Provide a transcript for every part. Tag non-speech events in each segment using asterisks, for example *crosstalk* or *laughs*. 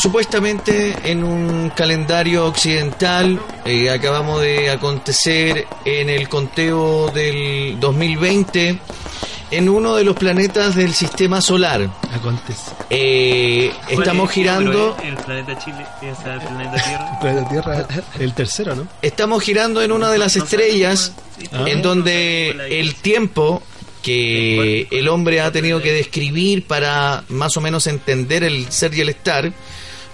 supuestamente en un calendario occidental eh, acabamos de acontecer en el conteo del 2020 en uno de los planetas del sistema solar. Acontece. Eh, estamos girando. El planeta Chile, o sea, el planeta Tierra. El *laughs* planeta Tierra, el tercero, ¿no? Estamos girando en una de las estrellas en donde el tiempo que el hombre ha tenido que describir para más o menos entender el ser y el estar,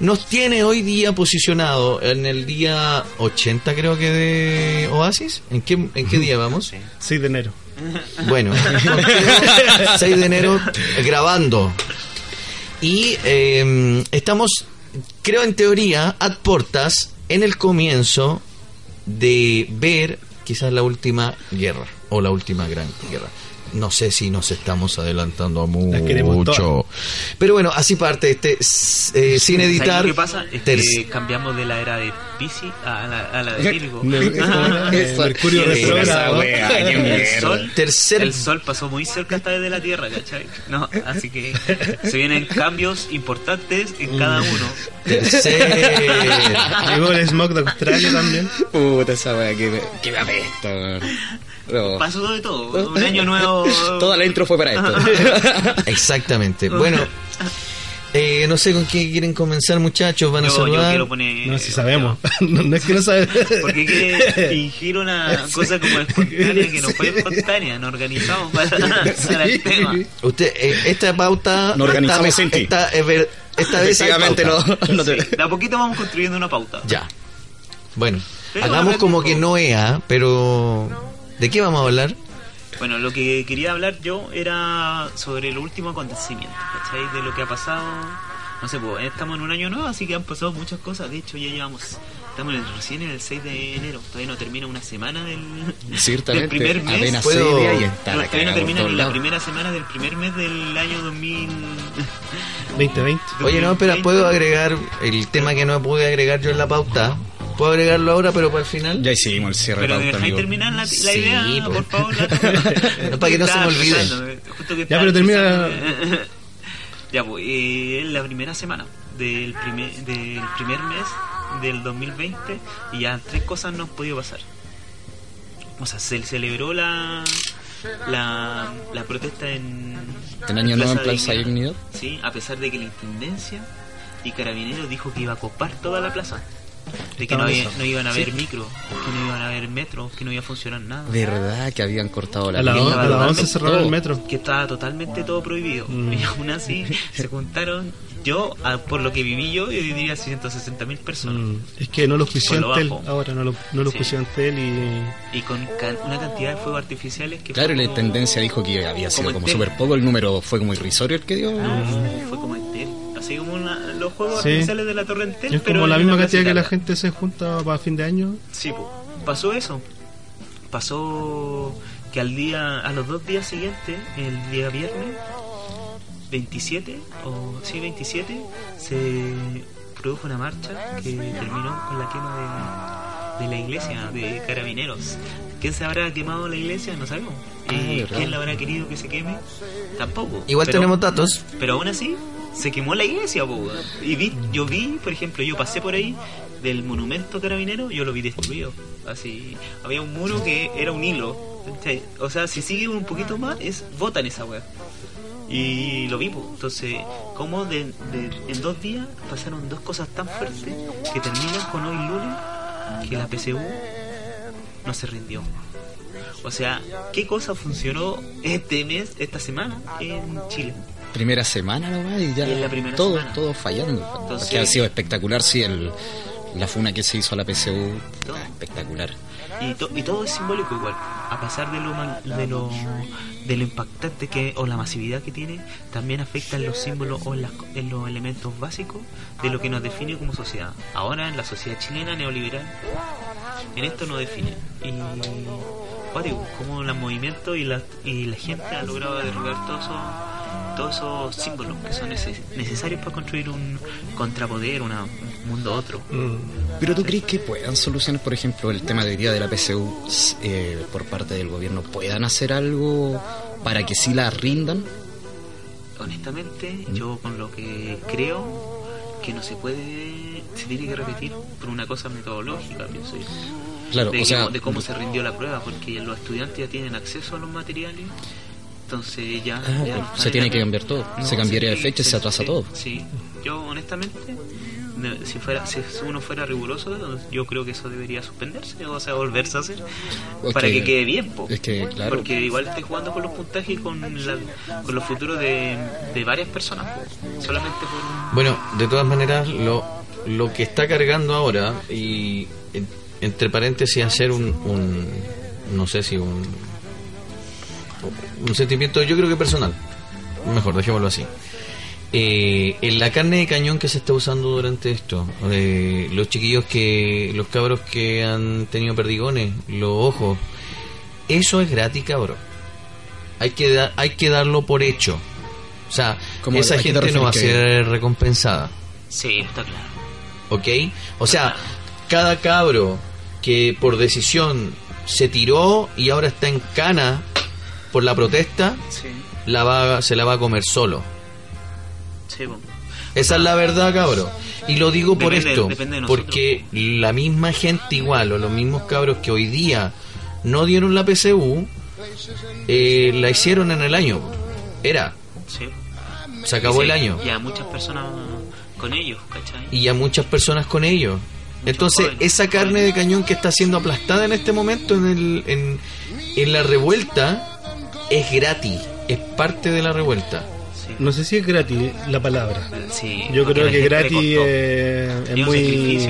nos tiene hoy día posicionado en el día 80 creo que de Oasis. ¿En qué, en qué día vamos? 6 de enero. *laughs* Bueno, *laughs* 6 de enero grabando. Y eh, estamos, creo en teoría, ad portas en el comienzo de ver quizás la última guerra o la última gran guerra no sé si nos estamos adelantando a mucho. Pero bueno, así parte este eh, sin editar. Que pasa es que cambiamos de la era de Pisces a la, a la de Virgo. *laughs* Mercurio retrógrado. El sol, tercer... el sol pasó muy cerca hasta de la Tierra, ¿cachai? No, así que se vienen cambios importantes en cada uno. Tercer. *laughs* Llegó el smog de Australia también. Puta esa wea que me, que me apesta, Pasó de todo. Un año nuevo. *laughs* Toda la intro fue para esto. *laughs* Exactamente. Bueno. Eh, no sé con qué quieren comenzar, muchachos. Van a yo, saludar. Yo quiero poner. No, si sabemos. *laughs* no, es que no sabemos. Porque quiere fingir una cosa como espontánea que no fue espontánea. Nos organizamos para, para el tema. Usted, eh, esta pauta. Nos organizamos esta, esta, esta, esta vez. no. no sí, de a poquito vamos construyendo una pauta. Ya. Bueno, hagamos como que no EA, pero. ¿De qué vamos a hablar? Bueno, lo que quería hablar yo era sobre el último acontecimiento, ¿cachai? De lo que ha pasado. No sé, pues estamos en un año nuevo, así que han pasado muchas cosas. De hecho, ya llevamos. Estamos recién en el 6 de enero. Todavía no termina una semana del, del primer mes. Apenas ¿Puedo? todavía no termina la primera semana del primer mes del año 2000. 2020. Oye, no, espera, ¿puedo agregar el tema que no pude agregar yo en la pauta? Puedo agregarlo ahora, pero para el final. Ya hicimos el cierre Pero dejáis terminar la, la idea, por favor. *laughs* no, para que no se me olvide. ya, pero termina. *laughs* ya, pues, eh, la primera semana del primer, del primer mes del 2020 y ya tres cosas no han podido pasar. O sea, se celebró la, la, la protesta en. ¿En Año Nuevo en Plaza Dignidad? Sí, a pesar de que la intendencia y Carabineros dijo que iba a copar toda la plaza. De que no, no, iban a haber micro, que no iban a haber metro, que no iba a funcionar nada. Verdad que habían cortado la A las 11 cerraron el metro. Que estaba totalmente todo prohibido. Mm. Y aún así se juntaron. Yo, por lo que viví yo, yo diría 160 mil personas. Mm. Es que no los puso Antel ahora, no, lo, no los sí. Antel y... Y con una cantidad de fuegos artificiales que... Claro, la tendencia dijo que había sido como, súper poco, el número fue como irrisorio el que dio. No, fue como Entel así como los juegos artificiales de la Torrentel. Es como la misma cantidad que la gente se junta para fin de año. Sí, pues, pasó eso. Pasó que al día, a los dos días siguientes, el día viernes 27, o sí, 27, se produjo una marcha que terminó con la quema de, de la iglesia, de carabineros. ¿Quién se habrá quemado la iglesia? No sabemos. ¿Y ah, quién la habrá querido que se queme? Tampoco. Igual tenemos datos. Pero aún así, se quemó la iglesia, po, y vi, yo vi, por ejemplo, yo pasé por ahí del monumento carabinero, yo lo vi destruido. Así, había un muro que era un hilo. O sea, si sigue un poquito más, es botan esa weá. Y lo vi, entonces, como de, en dos días pasaron dos cosas tan fuertes que terminan con hoy lunes que la PCU no se rindió. O sea, ¿qué cosa funcionó este mes, esta semana en Chile? Primera semana nomás y ya todo, todo fallando. Porque ha sido espectacular, sí, el, la funa que se hizo a la PSU, espectacular. Y, y, todo es simbólico igual, a pesar de lo, de lo de lo impactante que o la masividad que tiene, también afecta en los símbolos o en, los elementos básicos de lo que nos define como sociedad. Ahora en la sociedad chilena neoliberal, en esto nos define. Y como los movimientos y la, y la gente ha logrado derribar todo eso todos esos símbolos que son necesarios para construir un contrapoder, un mundo otro. Mm. Pero tú crees que puedan solucionar, por ejemplo, el tema de día de la PSU eh, por parte del gobierno, puedan hacer algo para que sí la rindan? Honestamente, mm. yo con lo que creo que no se puede, se tiene que repetir por una cosa metodológica, pienso yo. Claro, de, o sea, de cómo se rindió la prueba, porque los estudiantes ya tienen acceso a los materiales, entonces ya... Ah, se tiene que cambiar todo, se cambiaría de fecha y se atrasa todo. Sí, yo honestamente si fuera si uno fuera riguroso yo creo que eso debería suspenderse o sea volverse a hacer para que, quede bien es que, claro. porque igual estoy jugando con los puntajes y con, con los futuros de, de varias personas solamente por bueno de todas maneras lo lo que está cargando ahora y entre paréntesis hacer un, un no sé si un un sentimiento yo creo que personal mejor dejémoslo así eh, en la carne de cañón que se está usando durante esto, eh, los chiquillos que, los cabros que han tenido perdigones, los ojos, eso es gratis, cabrón. Hay que, hay que darlo por hecho. O sea, esa gente no va a ser recompensada. Sí, está claro. ¿Ok? O sea, cada cabro que por decisión se tiró y ahora está en cana por la protesta, la va, se la va a comer solo. Esa es la verdad, cabrón. Y lo digo por esto, porque la misma gente igual, o los mismos cabros que hoy día no dieron la PCU, eh, la hicieron en el año. Era. Se acabó el año. Y a muchas personas con ellos, ¿cachai? Y a muchas personas con ellos. Entonces, esa carne de cañón que está siendo aplastada en este momento en, el, en, en la revuelta es gratis, es parte de la revuelta. No sé si es gratis la palabra. Yo creo que gratis es muy.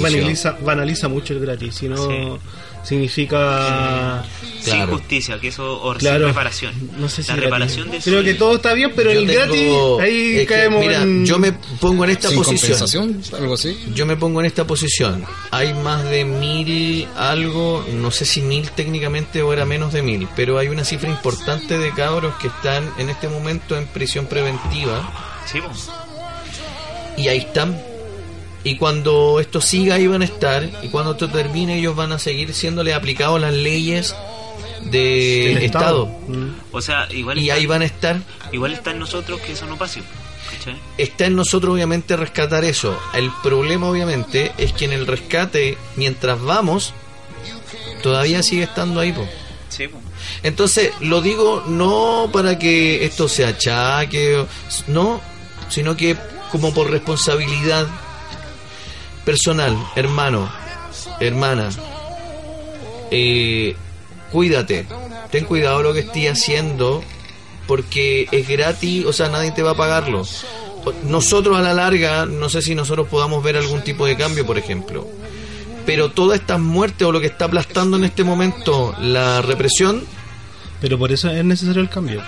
banaliza, banaliza, mucho el gratis. Si no significa sin justicia que eso o sin reparación. No sé si la reparación de creo que todo está bien pero el gratis ahí caemos mira, yo me pongo en esta posición. algo así. Yo me pongo en esta posición. Hay más de mil algo no sé si mil técnicamente o era menos de mil pero hay una cifra importante de cabros que están en este momento en prisión preventiva. Sí, y ahí están y cuando esto siga ahí van a estar y cuando esto termine ellos van a seguir siéndole aplicados las leyes de Estado. Mm. O sea, igual y ahí van a estar. Igual está en nosotros que eso no pase. Está en nosotros obviamente rescatar eso. El problema obviamente es que en el rescate, mientras vamos, todavía sigue estando ahí. Entonces, lo digo no para que esto se achaque, no, sino que como por responsabilidad personal, hermano, hermana, eh, cuídate, ten cuidado lo que estés haciendo, porque es gratis, o sea, nadie te va a pagarlo. Nosotros a la larga, no sé si nosotros podamos ver algún tipo de cambio, por ejemplo, pero todas estas muertes o lo que está aplastando en este momento la represión. Pero por eso es necesario el cambio.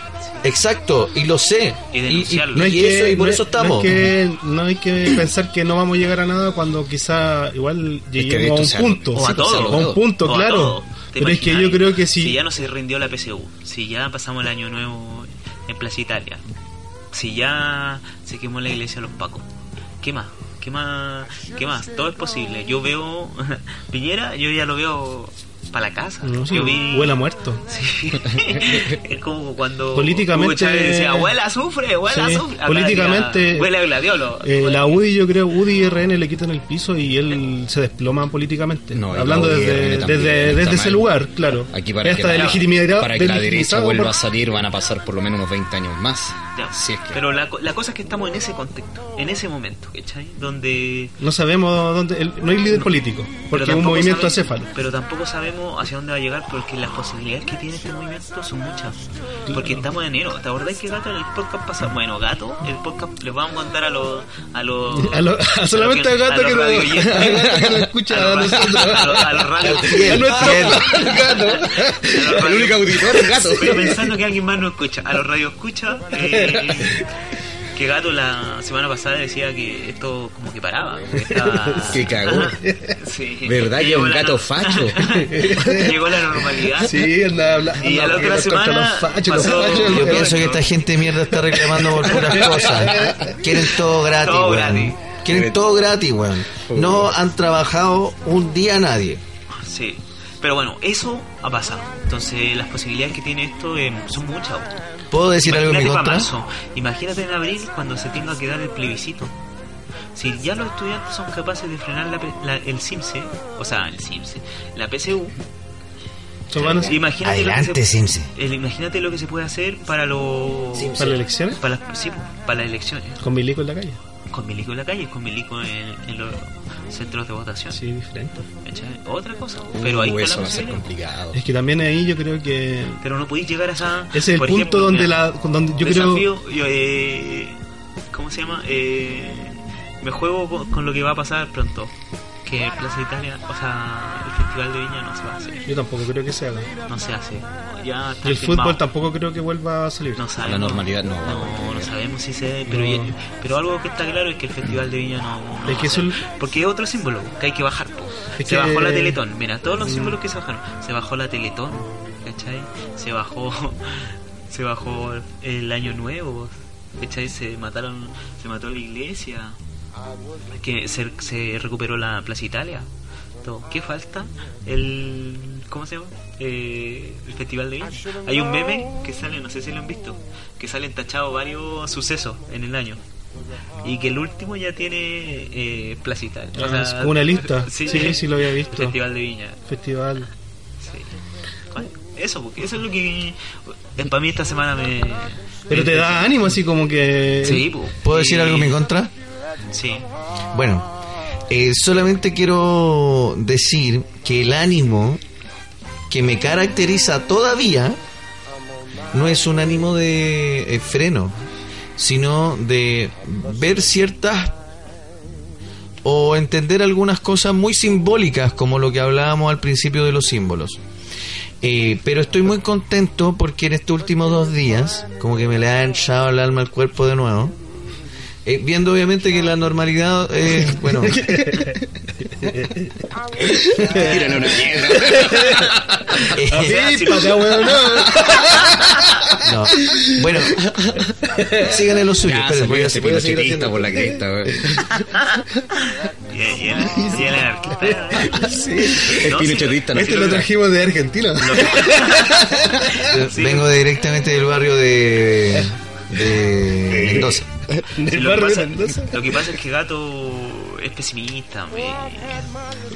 Exacto, y lo sé. Y, y, no hay que, por eso estamos. No hay, que, no hay, que, pensar que no vamos a llegar a nada cuando quizá igual lleguemos a un punto. O a, todo, un punto, claro. Pero es que yo creo que si... Si ya no se rindió la PSU, si ya pasamos el año nuevo en Plaza Italia, si ya se quemó la iglesia de los Pacos, ¿qué más? ¿Qué más? ¿Qué más? Todo es posible. Yo veo *laughs* Piñera, yo ya lo veo para la casa. yo vi... Huele muerto. *laughs* es como cuando políticamente decía, abuela sufre, abuela sufre. políticamente huele a gladiolo. Eh, la UDI, yo creo, UDI y RN le quitan el piso y él se desploma políticamente. No, Hablando desde, desde, desde ese lugar, claro. Aquí para que, de legitimidad, para que la derecha vuelva a salir van a pasar por lo menos unos 20 años más. Pero la, la, cosa es que estamos en ese contexto, en ese momento, ¿cachai? Donde... No sabemos dónde... no hay líder político, porque es un movimiento acéfalo. Pero tampoco sabemos hacia dónde va a llegar porque las posibilidades que tiene este movimiento son muchas. Porque estamos en enero. ¿Te acordás que Gato en el podcast pasado? Bueno, Gato, el podcast les vamos a contar a los. A los a solamente a, Gato que, no escucha a, nosotros. A los radios. *laughs* A nuestro *laughs* Gato. El único auditor es Gato. Pero pensando que alguien más no escucha. A los radios escucha. Eh, *laughs* que Gato la semana pasada decía que esto como que paraba. *laughs* que cagó. sí. ¿Verdad que un gato facho? *laughs* Llegó la normalidad. Sí, anda hablando. Y a la otra semana. Los fachos, los fachos, Yo pienso que esta gente de mierda está reclamando por puras *laughs* cosas. Quieren todo gratis, todo gratis. Quieren todo gratis, weón. No han trabajado un día nadie. Sí. Pero bueno, eso ha pasado. Entonces, las posibilidades que tiene esto eh, son muchas. ¿Puedo decir algo en mi contra? Imagínate en abril cuando se tenga que dar el plebiscito. Si ya los estudiantes son capaces de frenar la, el CIMSE, o sea, el CIMSE, la PSU, Imagínate Adelante, lo que se, imagínate lo que se puede hacer para los... ¿Para las elecciones? Para, sí, para las elecciones. ¿Con milico en la calle? Con milico en la calle, con milico en, los centros de votación. Sí, diferente. Otra cosa. Pero ahí eso va a ser complicado. Es que también ahí yo creo que... Pero no podéis llegar a esa... Ese es el punto donde, la, donde yo creo... eh, ¿Cómo se llama? Eh, me juego con lo que va a pasar pronto que Plaza Italia, o sea, el Festival de Viña no se va a hacer. Yo tampoco creo que se haga. No se hace. Ya y el fútbol tampoco creo que vuelva a salir. No sabemos. La normalidad no. No, no sabemos si se. Pero, pero algo que está claro es que el Festival de Viña no. es que eso Porque es otro símbolo que hay que bajar. se bajó la Teletón. Mira, todos los mm. símbolos que se bajaron. Se bajó la Teletón. ¿Cachai? Se bajó. *laughs* se bajó el Año Nuevo. ¿Cachai? Se mataron. Se mató la iglesia que se, se recuperó la Plaza Italia. Todo. ¿Qué falta? El ¿cómo se llama? Eh, el Festival de Viña. Hay un meme que sale, no sé si lo han visto, que salen tachados varios sucesos en el año. Y que el último ya tiene eh, Plaza Italia. Ah, una lista. Sí, sí, lo había visto. Festival de Viña. Festival. Eso, porque eso es lo que para mí esta semana me... Pero te da ánimo así como que... Sí, ¿Puedo decir algo en mi contra? Sí. Bueno, eh, solamente quiero decir que el ánimo que me caracteriza todavía no es un ánimo de eh, freno, sino de ver ciertas o entender algunas cosas muy simbólicas, como lo que hablábamos al principio de los símbolos. Eh, pero estoy muy contento porque en estos últimos dos días, como que me le ha echado el alma al cuerpo de nuevo, eh, viendo obviamente que la normalidad es, bueno... *laughs* Tírale una piedra. *laughs* *laughs* no. Bueno, sigan en lo suyo. Esperen, voy a, voy a seguir haciendo por la cresta, el pinochetista. Este lo trajimos de Argentina. Vengo directamente del barrio de, de Mendoza. *laughs* lo, que pasa, lo, que pasa, es que Gato es pesimista.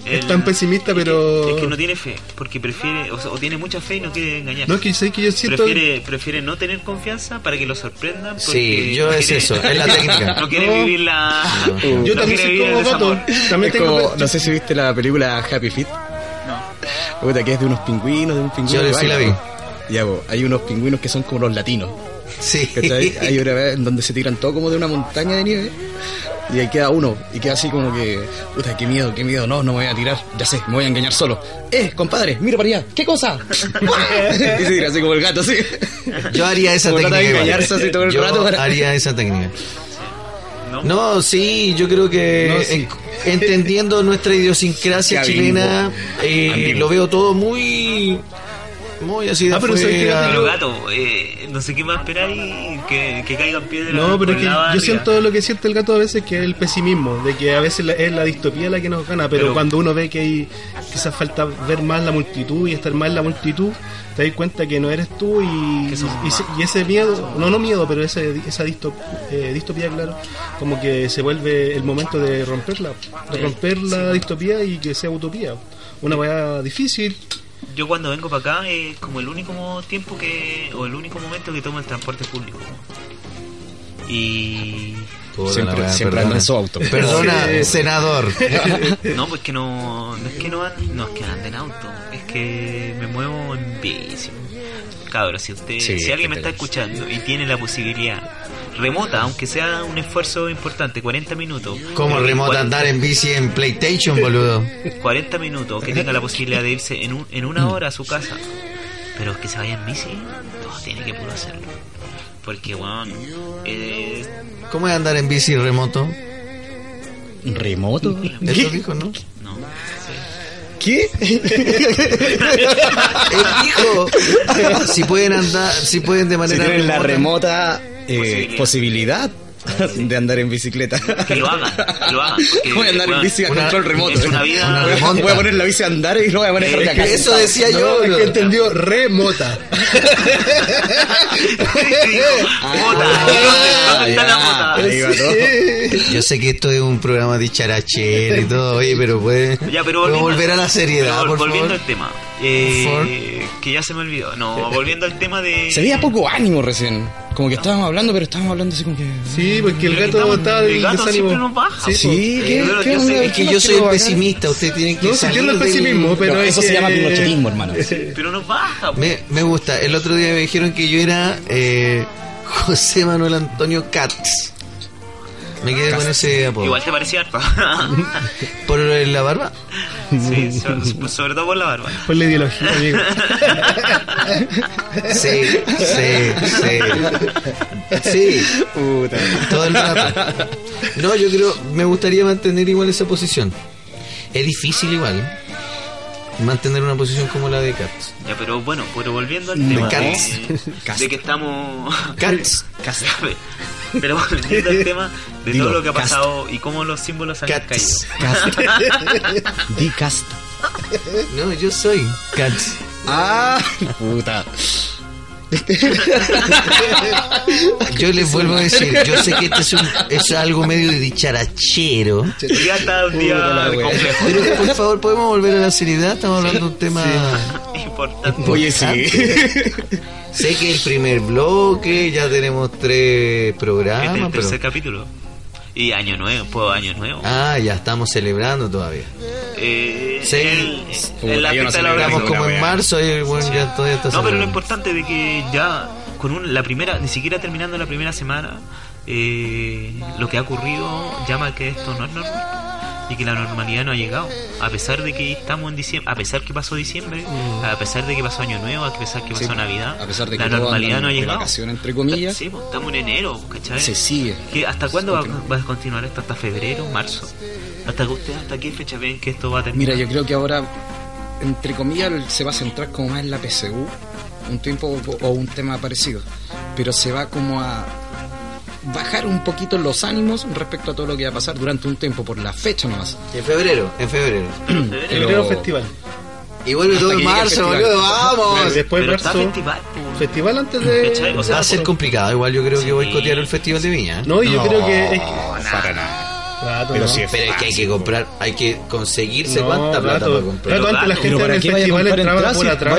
es tan pesimista, pero. Es que, no tiene fe, porque prefiere, o, o, tiene mucha fe y no quiere engañar. No, es que sé que yo siento. Prefiere, prefiere no tener confianza para que lo sorprendan. Sí, yo es eso, es la *laughs* técnica. No quiere vivir la. yo también soy como Gato. También tengo no sé si viste la película Happy Feet. No. que es de unos pingüinos, de un pingüino. Yo sí la vi. Ya, hay unos pingüinos que son como los latinos. Sí. Hay una vez en donde se tiran todo como de una montaña de nieve. Y ahí queda uno, y queda así como que, puta, qué miedo, qué miedo, no, no me voy a tirar, ya sé, me voy a engañar solo. ¡Eh, compadre, mira para allá! ¿Qué cosa? *laughs* y se tira así como el gato, así. Yo haría esa técnica. engañarse así todo el yo haría esa técnica. No, sí, yo creo que entendiendo nuestra idiosincrasia *laughs* chilena, eh, lo veo todo muy muy así de ah, pero gato, eh, no sé qué más esperar y que, que caigan piedras. No, pero es que yo siento lo que siente el gato a veces que es el pesimismo, de que a veces es la distopía la que nos gana, pero, cuando uno ve que hay quizás falta ver más la multitud y estar más en la multitud, te das cuenta que no eres tú y, y, ese miedo, no no miedo, pero ese, esa eh, distopía, claro, como que se vuelve el momento de romperla, de romper la distopía y que sea utopía. Una manera difícil, yo cuando vengo para acá es como el único tiempo que, o el único momento que tomo el transporte público. Y siempre, siempre ando en su auto. *laughs* Perdona, senador. *laughs* no, pues que no, no es que no no es que ande en auto, es que me muevo en bici. Cabros, si usted, si alguien me está escuchando y tiene la posibilidad remota, aunque sea un esfuerzo importante, 40 minutos. ¿Cómo remota andar en bici en PlayStation, boludo? 40 minutos, que tenga la posibilidad de irse en, un, en una hora a su casa. Pero es que se vaya en bici, todo tiene que puro hacerlo. Porque, bueno, eh... ¿Cómo es andar en bici remoto? ¿Remoto? Eso dijo, ¿no? *laughs* ¿Qué? Él dijo, si pueden andar, si pueden de manera la remota eh, posibilidad. *laughs* de andar en bicicleta. Que lo hagan, que lo hagan. Voy a andar en bici a una- control remoto. es una vida- una Voy a- remonta. Voy a poner la bici a andar y lo voy a manejar de acá. Eso decía No, yo. bro. que entendió remota. *laughs* Mota, ¿dónde está la mota? Ahí va todo. Yo sé que esto es un programa de charachero y todo, oye, pero puede Ya, pero ¿puedo volviendo, volver a la seriedad, pero por volviendo favor. al tema. Eh, que ya se me olvidó. No, volviendo al tema de. Se veía poco ánimo recién. Como que estábamos hablando, pero estábamos hablando así como que. Sí, porque el gato está el gato desánimo. siempre nos baja. Sí, Sí. ¿qué, Pero qué yo onda? sé- Es que ¿Qué yo soy el quiero pesimista, usted tiene que No, si salir entiendo el del- pesimismo, pero es eso se que- llama pinochetismo, hermano. Pero nos baja. po. Me, me gusta. El otro día me dijeron que yo era eh, José Manuel Antonio Katz. Me quedé con ese apodo. Igual te parecía harto. *laughs* ¿Por la barba? sí, so- sobre todo por la barba. Por la ideología, *laughs* amigo. Sí, sí, sí. Sí, Puta. todo el rato. No, yo creo, me gustaría mantener igual esa posición. Es difícil igual mantener una posición como la de Katz. Ya, pero bueno, pero volviendo al De tema Cats. de, Cats. de que estamos. Katz. *laughs* Pero volviendo al tema de todo lo que ha Cast. pasado y cómo los símbolos han Cats. caído. Di cast. No, yo soy Katz. Ah, puta. *laughs* Yo les vuelvo a decir, yo sé que esto es, un- es algo medio de dicharachero. Ya está un día complejo. Pero por favor, ¿podemos volver a la seriedad? Estamos hablando de un tema... Importante. Oye, sí. Sé que el primer bloque, ya tenemos tres Este es programas, el tercer pero... capítulo. Y año nuevo, pues año nuevo. Ah, ya estamos celebrando todavía. Eh, Sí. el- en la yo no fiesta de la Estamos como en marzo y bueno, ya todavía está No, pero lo importante de que ya con un- la primera, ni siquiera terminando la primera semana, eh, lo que ha ocurrido llama que esto no es normal y que la normalidad no ha llegado. A pesar de que estamos en diciembre, a pesar que pasó diciembre, a pesar de que pasó Año Nuevo, a pesar que pasó Mm. Sí, Navidad, a pesar de que la normalidad no ha llegado. vacaciones, entre comillas. Sí, pues, estamos en enero, ¿cachai? Se sigue. ¿Qué- ¿Hasta cuándo va, va a continuar esto? ¿Hasta febrero, marzo? ¿Hasta, que ustedes hasta qué fecha ven que esto va a terminar? Mira, yo creo que ahora, entre comillas, se va a centrar como más en la PSU, un tiempo o un tema parecido, pero se va como a bajar un poquito los ánimos respecto a todo lo que va a pasar durante un tiempo, por la fecha nomás. En febrero, en febrero. *clears throat* Febrero. Festival. Y vuelve todo en que marzo, boludo, vamos. Después Pero está marzo. festival, pues. Festival antes de. O sea, Va a ser complicado, igual yo creo que Sí. boicotear el Festival de Viña. ¿eh? No, yo creo que. Es que para nada. Rato, Pero ¿no? si es Pero es que hay que comprar, hay que conseguirse No, cuánta plata rato. para comprar. Rato antes la Pero gente en el festival entraba por atrás.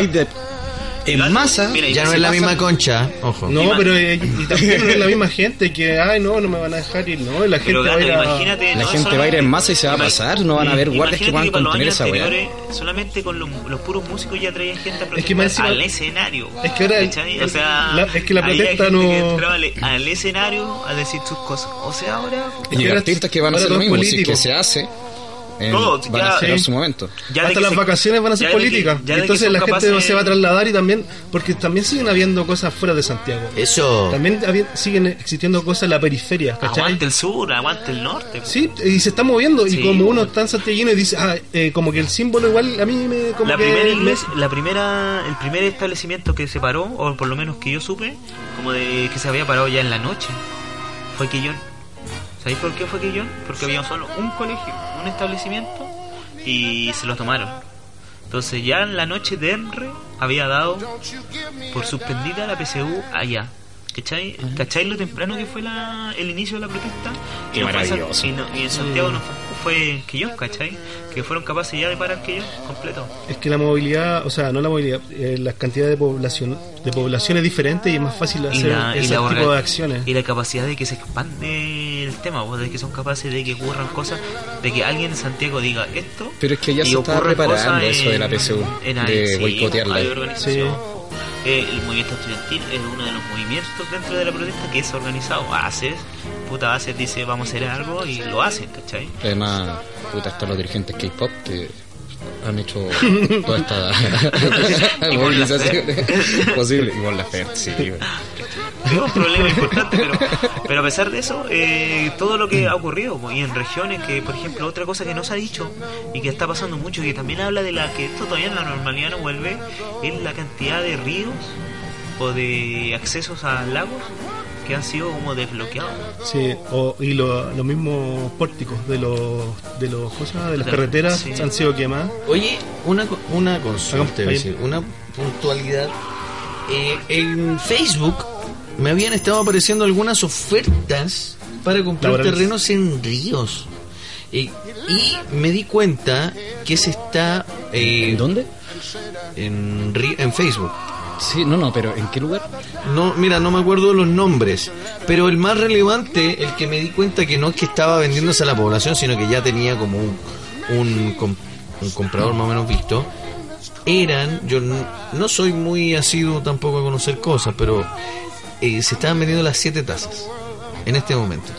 En masa. Mira, Ya no es la misma concha, ojo. No, pero eh, y también no es la misma gente que, ay, no, no me van a dejar ir, no, la gente Pero va a gato, ir a... imagínate. La no gente solamente- va a ir en masa y se va a pasar, no van a haber guardias que puedan contener esa weá. Solamente con los, los puros músicos ya traían gente a protestar que más encima- al escenario. Es que ahora el- ¿cachai? el- o sea, la- es que la protesta que no- al, escenario a decir sus cosas. O sea, ahora. Y artistas que van a hacer lo mismo, si que se hace, Todos, van ya- a esperar Sí. su momento. ya Hasta que las se- vacaciones van a ser que- políticas. que Entonces la gente se va a trasladar y también, porque también siguen habiendo cosas fuera de Santiago. Eso. También habi- siguen existiendo cosas en la periferia, ¿cachai? Aguante el sur, aguante el norte. Sí, y se está moviendo. Sí. Y como uno está en santiaguino y dice, ah, eh, como que el símbolo igual a mí me. Como la que primera me- iglesia, la primera, el primer establecimiento que se paró, o por lo menos que yo supe, como de que se había parado ya en la noche, fue Quillón. ¿Sabéis por qué fue Quillón? Porque había solo un colegio, un establecimiento, y se lo tomaron. Entonces ya en la noche Denre había dado por suspendida la PSU allá. ¿Cachai? ¿Cachai lo temprano que fue la, el inicio de la protesta? Qué no fue en San- maravilloso. y, no- y en Santiago no fue, fue en Quillón, ¿cachai? Que fueron capaces ya de parar Quillón completo. Es que la movilidad, o sea, no la movilidad, eh, la cantidad de población de población es diferente y es más fácil hacer la, ese la tipo de acciones. y la capacidad de que se expande el tema, de que son capaces de que ocurran cosas, de que alguien en Santiago diga esto. Pero es que ya se está cosas eso de en- la PSU, en ahí, de sí, boicotearla. hay el movimiento estudiantil es uno de los movimientos dentro de la protesta que es organizado. Haces, puta, haces, dice vamos a hacer algo y lo hacen, ¿cachai? Además, puta, están los dirigentes K-pop que han hecho *laughs* toda esta *laughs* movilización posible. Mon Laferte, sí. *laughs* güey. Es un problema importante, pero, pero a pesar de eso, eh, todo lo que ha ocurrido, pues, y en regiones que, por ejemplo, otra cosa que no se ha dicho y que está pasando mucho y que también habla de la que esto todavía en la normalidad no vuelve, es la cantidad de ríos o de accesos a lagos que han sido como desbloqueados. Sí, o, y lo- los mismos pórticos de los de los cosas de las carreteras sí. han sido quemadas. Oye, una, una consulta, una puntualidad. Eh, en Facebook me habían estado apareciendo algunas ofertas para comprar terrenos en ríos. Eh, y me di cuenta que se está eh, ¿En dónde? en, en Facebook. Sí, no, no, pero ¿en qué lugar? No, mira, no me acuerdo los nombres, pero el más relevante, el que me di cuenta que no es que estaba vendiéndose a la población, sino que ya tenía como un, un, com- un comprador más o menos visto, eran, yo n- no soy muy asiduo tampoco a conocer cosas, pero eh, se estaban vendiendo las siete tazas en este momento.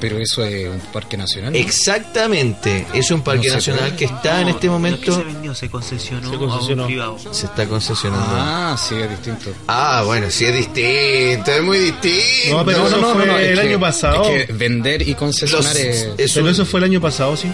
Pero eso es un parque nacional. ¿no? Exactamente, es un parque No nacional puede. que está en este no es que momento, se vendió, se concesionó, Se concesionó. a un privado. se está concesionando. Ah, sí, es distinto. Ah, bueno, sí es distinto, es muy distinto. No, pero eso fue el que- año pasado. Es que vender y concesionar Los- es... es Pero un- eso fue el año pasado, sí.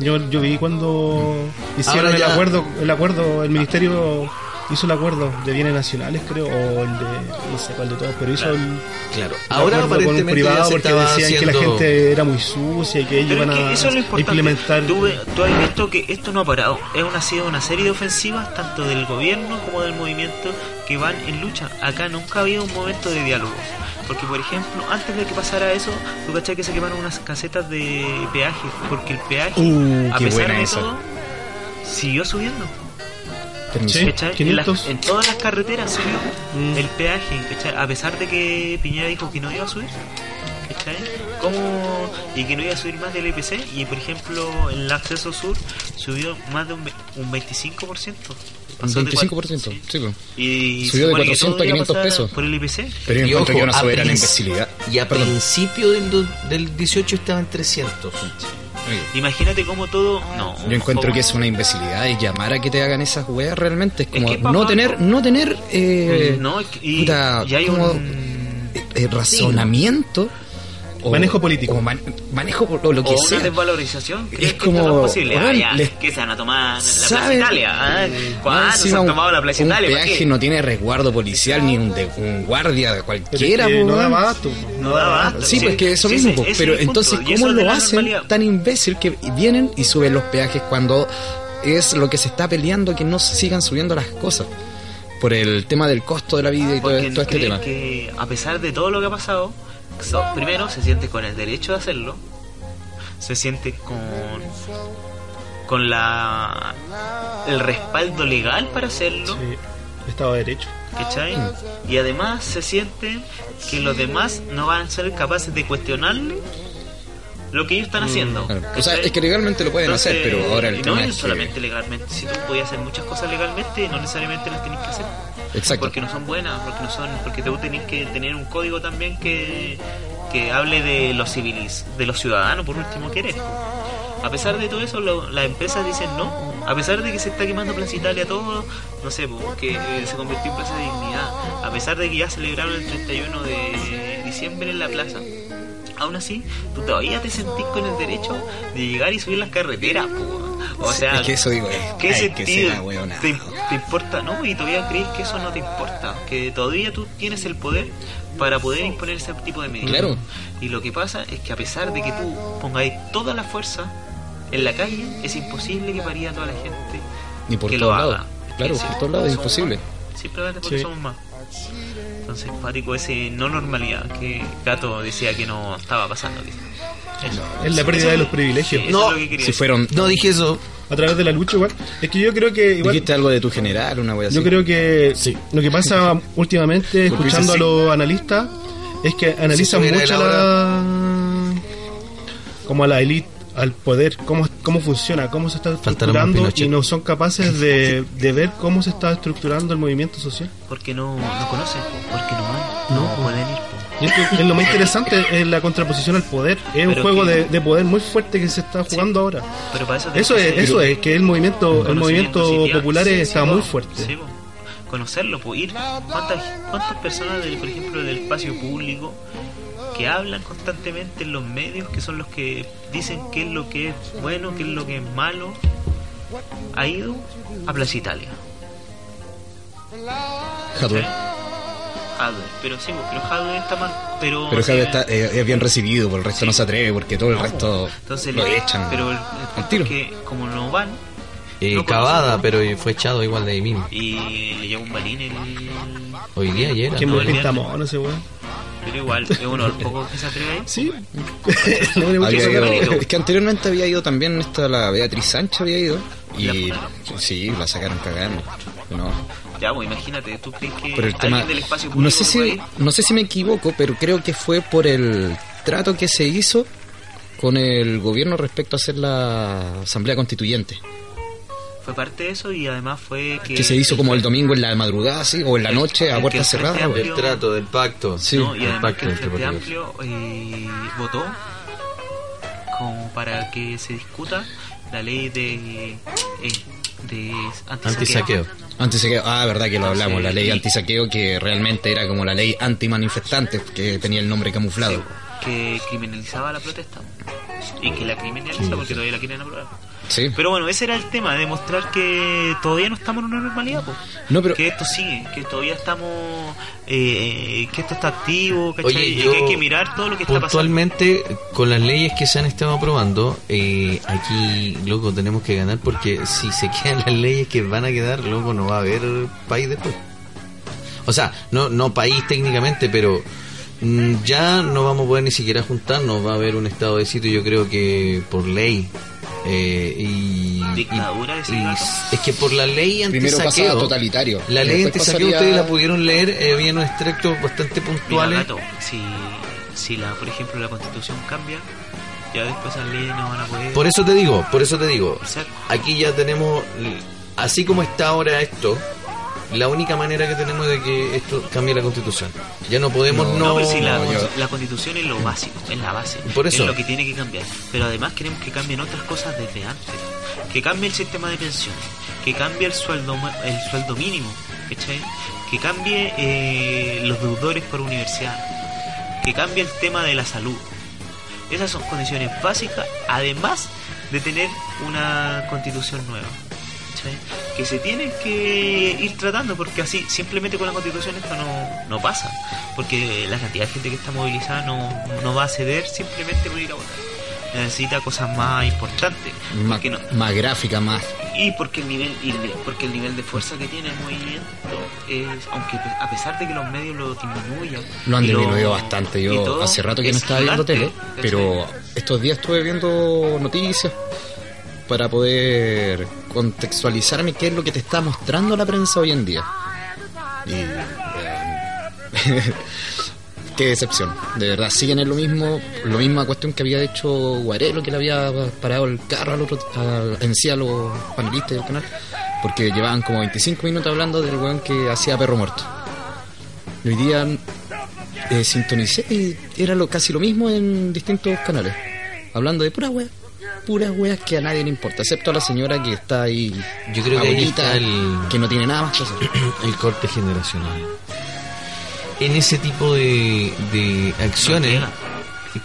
Yo, yo vi cuando hicieron el acuerdo, el acuerdo, el ministerio hizo el acuerdo de bienes nacionales, creo, o el de, no sé cuál de todos, pero hizo el, Claro, el ahora acuerdo con un aparentemente ya privado se porque estaba decían que la haciendo- gente era muy sucia y que ellos que a eso es lo importante. implementar. Tú, tú has visto que esto no ha parado. Es una, ha sido una serie de ofensivas, tanto del gobierno como del movimiento, que van en lucha. Acá nunca ha habido un momento de diálogo. Porque, por ejemplo, antes de que pasara eso, tú cachai que se quemaron unas casetas de peaje. Porque el peaje, Uh, a pesar de esa. todo, siguió subiendo. Sí. En, 500. en todas las carreteras subió Mm. el peaje, ¿cachai? A pesar de que Piñera dijo que no iba a subir. ¿cachai? ¿Cómo? Y que no iba a subir más del IPC. Y por ejemplo, en el acceso sur subió más de un, un 25%. Un Pasó de 25%, cuatro- sí, pues. Y Subió de supone que 400 a todo iba 500 pasar pesos. Por el IPC. Pero yo Y encuentro que una a soberana imbecilidad. Y a Perdón. principio del, del 18 estaba en 300. Imagínate cómo todo. No. Yo encuentro que es una imbecilidad y llamar a que te hagan esas weas realmente es como que, papá, no tener, no tener eh, No, y, puta, y hay como, un. eh, razonamiento o- Manejo político. o man- manejo o lo que o una sea. desvalorización. ¿Crees Es como, es posible? Ah, ya, les- que se van a tomar la Plaza. Italia. Ah, ¿Cuándo Más se han un- tomado la Plaza un Italia? ¿Para peaje no tiene resguardo policial ni un, de, un guardia Pero es cualquiera. que no da abasto. No da abasto. Sí, pues que eso Sí, mismo, ese pero entonces, ¿cómo lo hacen normalidad. tan imbécil que vienen y suben los peajes cuando es lo que se está peleando que no se sigan subiendo las cosas? Por el tema del costo de la vida y todo, Porque todo este creen tema. que a pesar de todo lo que ha pasado, so- primero se siente con el derecho de hacerlo, se siente con con la el respaldo legal para hacerlo, Sí, Estado de Derecho. ¿cachai? Mm. Y además se sienten que los demás no van a ser capaces de cuestionarle lo que ellos están haciendo. Mm, Claro. O sea, es que legalmente lo pueden Entonces, hacer, pero ahora el y tema no es que- solamente legalmente, si tú podías hacer muchas cosas legalmente, no necesariamente las tenés que hacer. Exacto. Porque no son buenas, porque no son, porque tú tenés que tener un código también que, que hable de los civilis, de los ciudadanos, por último, que eres. A pesar de todo eso, las empresas dicen no. A pesar de que se está quemando Plaza Italia todo, no sé, po, que eh, se convirtió en Plaza de Dignidad. A pesar de que ya celebraron el 31 de diciembre en la plaza. Aún así, tú todavía te sentís con el derecho de llegar y subir las carreteras, po. O sea, es que eso digo, es, ¿Qué sentido te, te importa? No, y todavía crees que eso no te importa. Que todavía tú tienes el poder para poder imponer ese tipo de medidas. Claro. Y lo que pasa es que a pesar de que tú pongáis toda la fuerza en la calle, es imposible que paría a toda la gente Ni por que todos lo lados. haga. Claro, por todos lados es imposible. más. Simplemente porque Sí. somos más. Entonces, pático ese no normalidad que Gato decía que no estaba pasando. Eso. Es la pérdida de los privilegios. Sí, No, es lo Si fueron... No dije eso. A través de la lucha igual. Es que yo creo que igual Dijiste algo de tu general, una wea así. Yo creo que Sí. lo que pasa *laughs* últimamente, escuchando a los analistas, es que analizan estuviera mucho la, como a la élite, al poder, cómo, cómo funciona, cómo se está estructurando y no son capaces *laughs* de, de ver cómo se está estructurando el movimiento social. Porque no, no conocen, porque no van, no, No, pueden ir. Y es, que es lo más interesante es la contraposición al poder. Es un juego que- de, de poder muy fuerte que se está jugando ahora. Pero para eso Eso es, eso es, que el movimiento, el movimiento popular Sí, está sí, muy fuerte. Sí, conocerlo, ir. ¿Cuántas, ¿Cuántas personas, del, por ejemplo, del espacio público que hablan constantemente en los medios, que son los que dicen qué es lo que es bueno, qué es lo que es malo, ha ido a Plaza Italia? Jadwe. Pero sí, pero está mal. Pero, Pero Javi está, eh, es bien recibido, por el resto no se atreve, porque todo el resto entonces lo echan. Pero el, el es que como no van Eh, No Cavada, pero fue echado igual de ahí mismo. y le lleva un balín el. Hoy día, ayer. ¿Quién no, mono ese weón? Pero igual, es uno de los pocos que se atreve ahí. Sí. *laughs* *laughs* Había es que anteriormente había ido también esta la Beatriz Sánchez había ido Y la sí la sacaron cagando no Ya, pues imagínate, ¿tú crees que por el tema alguien del espacio público no sé si no sé si me equivoco pero creo que fue por el trato que se hizo con el gobierno respecto a hacer la asamblea constituyente Fue parte de eso y además fue que... que se hizo como el domingo en la madrugada sí o en la noche a puertas cerradas güey. Del trato, del pacto. Sí, ¿no? Y el además pacto que el Frente. Amplio eh, votó como para que se discuta la ley de, eh, de antisaqueo. Antisaqueo. Antisaqueo, ah, verdad que lo hablamos, la ley antisaqueo que realmente era como la ley antimanifestantes, que tenía el nombre camuflado. Sí, que criminalizaba la protesta y que la criminaliza porque todavía la quieren aprobar. Sí. Pero bueno, ese era el tema, demostrar que todavía no estamos en una normalidad, po. No, pero que esto sigue, que todavía estamos, eh, que esto está activo, que hay que mirar todo lo que está pasando. puntualmente con las leyes que se han estado aprobando, eh, aquí, loco, tenemos que ganar porque si se *laughs* quedan las leyes que van a quedar, loco, no va a haber país después. O sea, no, no país técnicamente, pero ya no vamos a poder ni siquiera juntarnos, va a haber un estado de sitio, yo creo que por ley. eh, y, Dictadura, y- es que por la ley antisaqueo totalitario. la ley antisaqueo pasaría- ustedes la pudieron leer eh, había unos extractos bastante Mira, puntuales gato, si, si la, por ejemplo, la constitución cambia, ya después esas leyes no van a poder Por eso te digo, por eso te digo, aquí ya tenemos, así como está ahora esto, la única manera que tenemos de que esto cambie la constitución. Ya no podemos no... No, pero si la, yo- la constitución es lo básico, es la base. Por eso. Es lo que tiene que cambiar. Pero además queremos que cambien otras cosas desde antes. Que cambie el sistema de pensiones. Que cambie el sueldo, el sueldo mínimo. ¿cachai? Que cambie eh, los deudores por universidad. Que cambie el tema de la salud. Esas son condiciones básicas, además de tener una constitución nueva. ¿Cachai? Que se tienen que ir tratando, porque así, simplemente con la constitución esto no, no pasa. Porque la cantidad de gente que está movilizada no, no va a ceder simplemente por ir a votar. Necesita cosas más importantes. más, no, más gráfica, más. y porque el nivel y el- porque el nivel de fuerza que tiene el movimiento es aunque a pesar de que los medios lo disminuyan Lo han disminuido bastante. Yo hace rato que no es estaba viendo tele, pero estos días estuve viendo noticias para poder contextualizarme qué es lo que te está mostrando la prensa hoy en día. Y. eh, *laughs* qué decepción. De verdad, siguen en lo mismo, lo misma cuestión que había hecho Guarelo, que le había parado el carro al otro, al- en sí a los panelistas del canal, porque llevaban como 25 minutos hablando del weón que hacía perro muerto. Y hoy día eh, sintonicé y era lo, casi lo mismo en distintos canales. Hablando de puras weas, puras weas que a nadie le importa, excepto a la señora que está ahí, Yo creo que ahí está el- que no tiene nada más que hacer. *clears throat* el corte generacional. En ese tipo de, de acciones,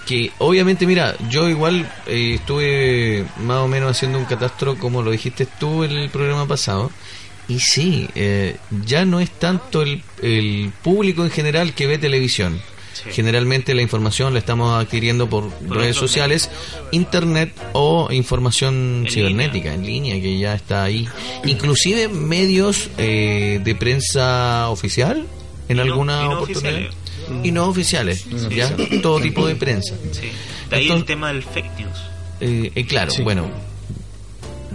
que obviamente, mira, yo igual eh, estuve más o menos haciendo un catastro, como lo dijiste tú en el programa pasado, y sí, eh, ya no es tanto el, el público en general que ve televisión. Sí. Generalmente la información la estamos adquiriendo por, redes sociales, internet o información En cibernética en línea que ya está ahí. Inclusive medios eh, de prensa oficial en Y no- alguna y no oportunidad. oficiales. Y no oficiales, ya todo tipo de prensa. Sí. De ahí el tema del fake news Eh, eh, claro, Sí. bueno,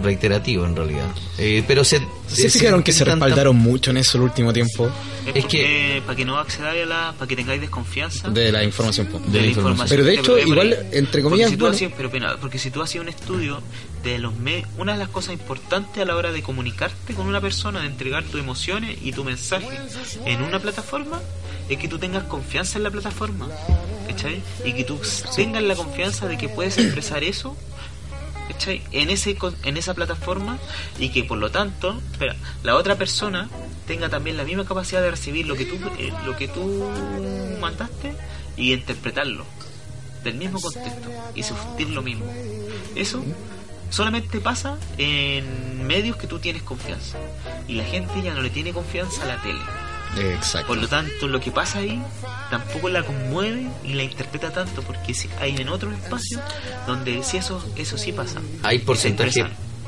reiterativo en realidad. Eh, pero se, ¿Se fijaron que se tanta- respaldaron mucho en eso el último tiempo es, Es porque- para que no accedáis a la para que tengáis desconfianza de la información? de la información. Pero de que hecho, igual, ahí. entre Porque comillas, si bueno, hacías- pero pena, porque si tú hacías un estudio de los me- una de las cosas importantes a la hora de comunicarte con una persona, de entregar tus emociones y tu mensaje en una plataforma, es que tú tengas confianza en la plataforma, ¿cachai? Y que tú tengas la confianza de que puedes expresar eso En, ese, en esa plataforma y que por lo tanto la otra persona tenga también la misma capacidad de recibir lo que tú eh, lo que tú mandaste y interpretarlo del mismo contexto y surtir lo mismo. Eso solamente pasa en medios que tú tienes confianza y la gente ya no le tiene confianza a la tele Exacto. Por lo tanto, lo que pasa ahí tampoco la conmueve y la interpreta tanto, porque hay en otros espacios donde sí eso, eso sí pasa. Hay porcentajes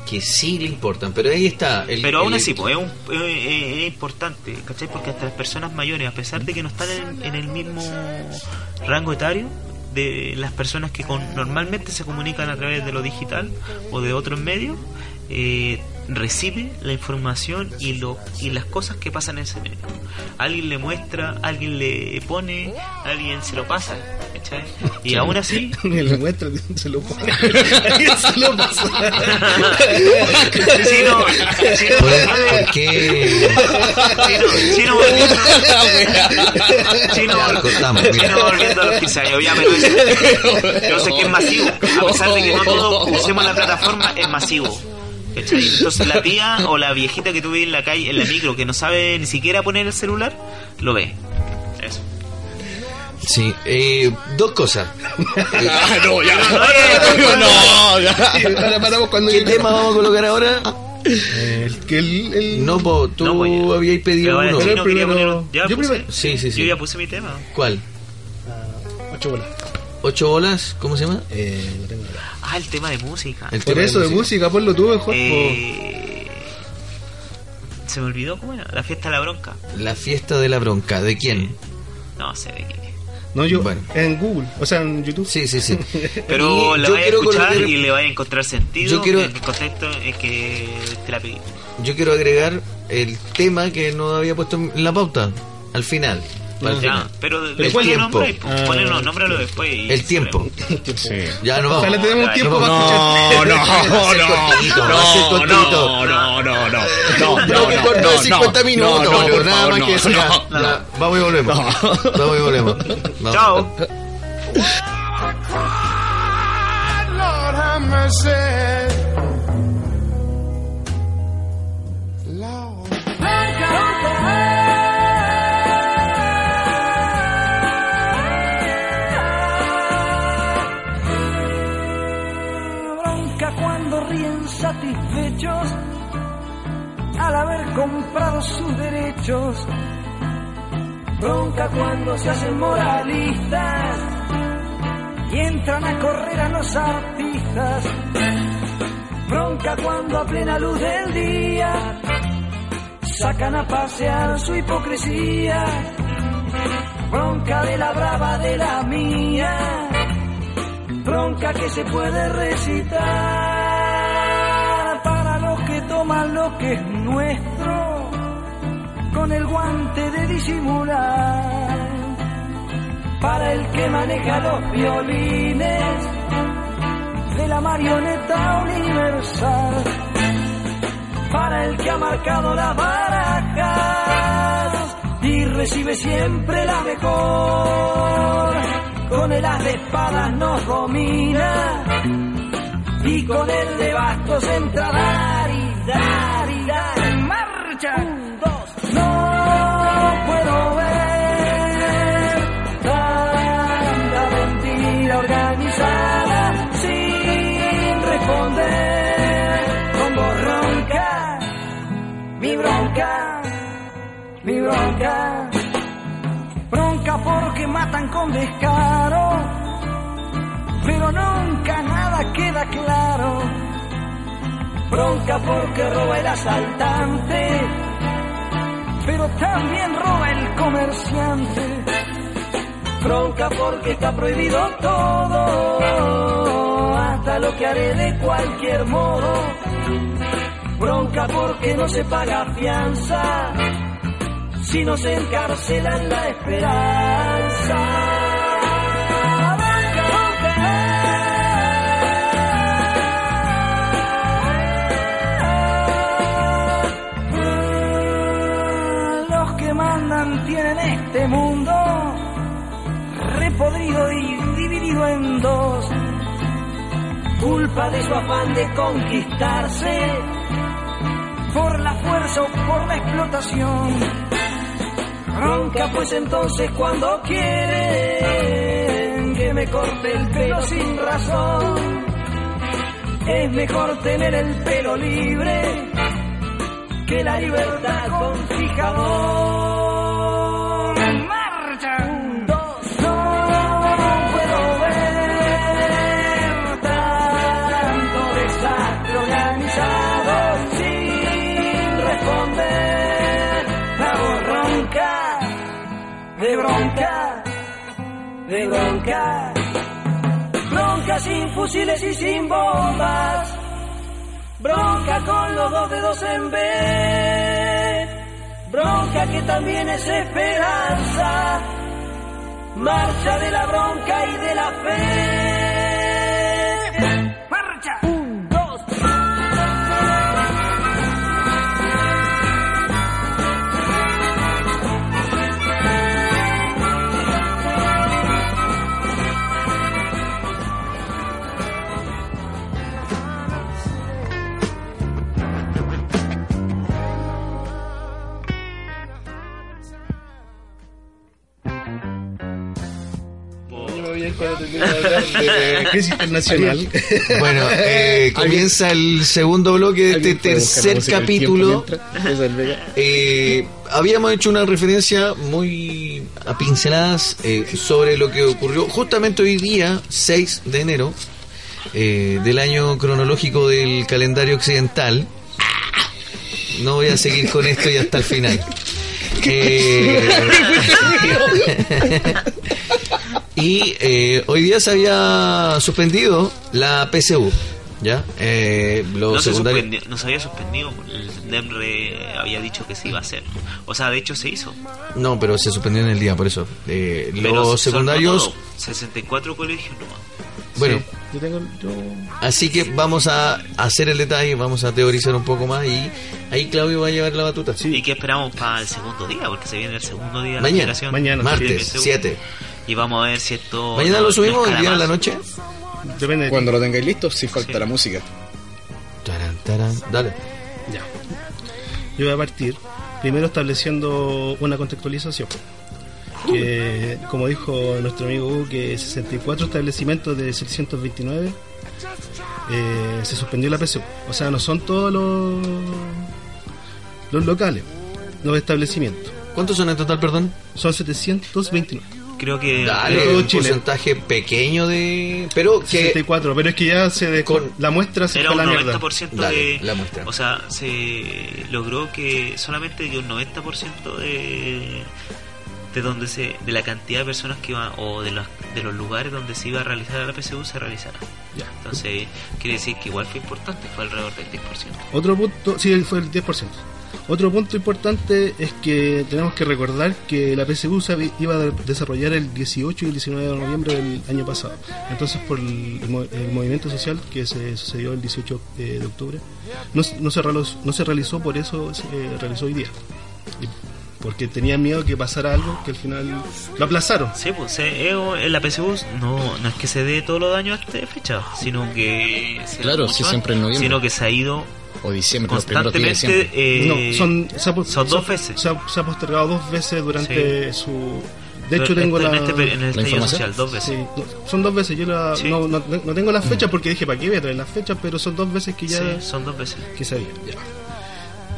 que sí le importan, pero ahí está. El, Pero aún el- así, pues, es, un- es importante, ¿cachai? Porque hasta las personas mayores, a pesar de que no están en, en el mismo rango etario de las personas que con, normalmente se comunican a través de lo digital o de otros medios, eh, recibe la información y lo y las cosas que pasan en ese medio. Alguien le muestra, alguien le pone, alguien se lo pasa, ¿cachai? Y aún así, *laughs* Me lo muestra, se lo pone. *laughs* se lo pasa. si no, si no, ¿Por, por qué? no, cortamos, volviendo a los 15 años, ya, pero eso- yo sé que es masivo. A pesar de que no todos usemos la plataforma, es masivo. ¿Cachai? Entonces la tía o la viejita que tú ves en la calle, en la micro, que no sabe ni siquiera poner el celular, lo ve. Eso. Sí, eh, dos cosas. *laughs* Ah, no, ya. no, No, *laughs* ya. Ahora paramos cuando ¿Qué tema vamos a colocar ahora? El, que el, el- No, po, tú No, pues, ya. habías pedido uno. sí, no primero- poner- ya yo puse. primero- Sí, sí, sí. Yo ya puse mi tema. ¿Cuál? Ocho bolas. ¿Ocho bolas? ¿Cómo se llama? Eh, lo tengo acá. Ah, el tema de música. El Por eso, de música, ponlo tú mejor. Eh, se me olvidó cómo era. La fiesta de la bronca. La fiesta de la bronca. ¿De quién? No sé de quién. No, yo, Bueno. en Google, o sea, en YouTube. Sí, sí, sí. *laughs* Pero *laughs* la yo vais a quiero escuchar colocar- y le vais a encontrar sentido Yo quiero- en el contexto en que te la pedí. Yo quiero agregar el tema que no había puesto en la pauta. Al final. Para el Ya, final. pero El después lo tiempo. nombráis, pues, Ah. ponelo, nómbralo después. y El tiempo. Sí. Ya nos O sea, vamos. le tenemos No, tiempo no, para No, escuchar. no, no, no, no, no, no, no, no, no, no, de no, 50 no, minutos, no, por nada más no, que eso. no, no. Vamos y volvemos. No. Vamos y volvemos. Vamos. Chao. Lord have mercy. Comprado sus derechos. Bronca cuando se hacen moralistas y entran a correr a los artistas. Bronca cuando a plena luz del día sacan a pasear su hipocresía. Bronca de la brava de la mía bronca que se puede recitar toman lo que es nuestro con el guante de disimular. Para el que maneja los violines de la marioneta universal. Para el que ha marcado las barajas y recibe siempre la mejor. Con el as de espadas nos domina y con el de bastos entra dar en marcha. Dos, no puedo ver tanta mentira organizada sin responder con voz ronca, mi bronca, mi bronca. Bronca porque matan con descaro, pero nunca nada queda claro. Bronca porque roba el asaltante, pero también roba el comerciante. Bronca porque está prohibido todo, hasta lo que haré de cualquier modo. Bronca porque no se paga fianza si nos encarcelan la esperanza. Este mundo repodrido y dividido en dos. Culpa de su afán de conquistarse por la fuerza o por la explotación. Bronca pues entonces cuando quieren que me corte el pelo sin razón. Es mejor tener el pelo libre que la libertad con fijador. Bronca, de bronca. Bronca sin fusiles y sin bombas. Bronca con los dos dedos en B. Bronca que también es esperanza. Marcha de la bronca y de la fe. Marcha. De *laughs* crisis internacional. Bueno, *laughs* eh, comienza el segundo bloque de este tercer capítulo. Eh, habíamos hecho una referencia muy a pinceladas eh, sobre lo que ocurrió justamente hoy día, 6 de enero, eh, del año cronológico del calendario occidental. No voy a seguir con esto y hasta el final. *laughs* Y eh, hoy día se había suspendido la PSU. ¿Ya? Eh, los No se, secundarios- suspendió- no se había suspendido, el DEMRE había dicho que se iba a hacer. O sea, de hecho se hizo. No, pero se suspendió en el día, por eso. Eh, los se- secundarios, todo, 64 colegios nomás. bueno, Yo tengo, yo, así que vamos a hacer el detalle, vamos a teorizar un poco más y ahí Claudio va a llevar la batuta. ¿Y qué esperamos para el segundo día? Porque se viene el segundo día de la Mañana, martes, Sí, 7. Y vamos a ver si esto. Mañana lo subimos, el día de la noche. depende de Cuando lo tengáis listo, sí falta Sí. la música. Tarán, tarán, Dale. Ya. Yo voy a partir primero estableciendo una contextualización. Que, como dijo nuestro amigo Hugo, que 64 establecimientos de 629 eh, se suspendió la PSU. O sea, no son todos los, los locales, los establecimientos. ¿Cuántos son en total, perdón? Son 729. Creo que. Dale, un Chile. porcentaje pequeño de... Pero que... 64, pero es que ya se de- Con- la muestra se Era un la mierda. 90% Dale, de. la muestra. O sea, se logró que solamente que un 90% de. De donde se. De la cantidad de personas que iban. O de los, de los lugares donde se iba a realizar la PSU se realizara. Ya. Entonces, quiere decir que igual fue importante. Fue alrededor del 10%. Otro punto, sí, fue el 10%. Otro punto importante es que tenemos que recordar que la PSU se iba a desarrollar el 18 y el 19 de noviembre del año pasado. Entonces, por el, el mo- el movimiento social que se sucedió el 18 de, de octubre, no, se- no, se realizó, no se realizó, por eso se eh, realizó hoy día. Y porque tenían miedo que pasara algo que al final lo aplazaron. Sí, pues eh, eh, la PSU no, no es que se dé todos los daños a esta fecha, sino que. se Claro, sí, siempre en noviembre. Sino que se ha ido O diciembre, los primeros días de constantemente. diciembre. eh, no, son, se ha, son dos veces. Se ha, se ha postergado dos veces durante su... De hecho, en tengo este- la... En, este, en el estallido información? social, dos veces. Sí, no, son dos veces. Yo la- Sí. no, no- no tengo las fechas porque dije, ¿para qué voy a traer las fechas? Pero son dos veces que ya Sí, son dos veces. que sabía.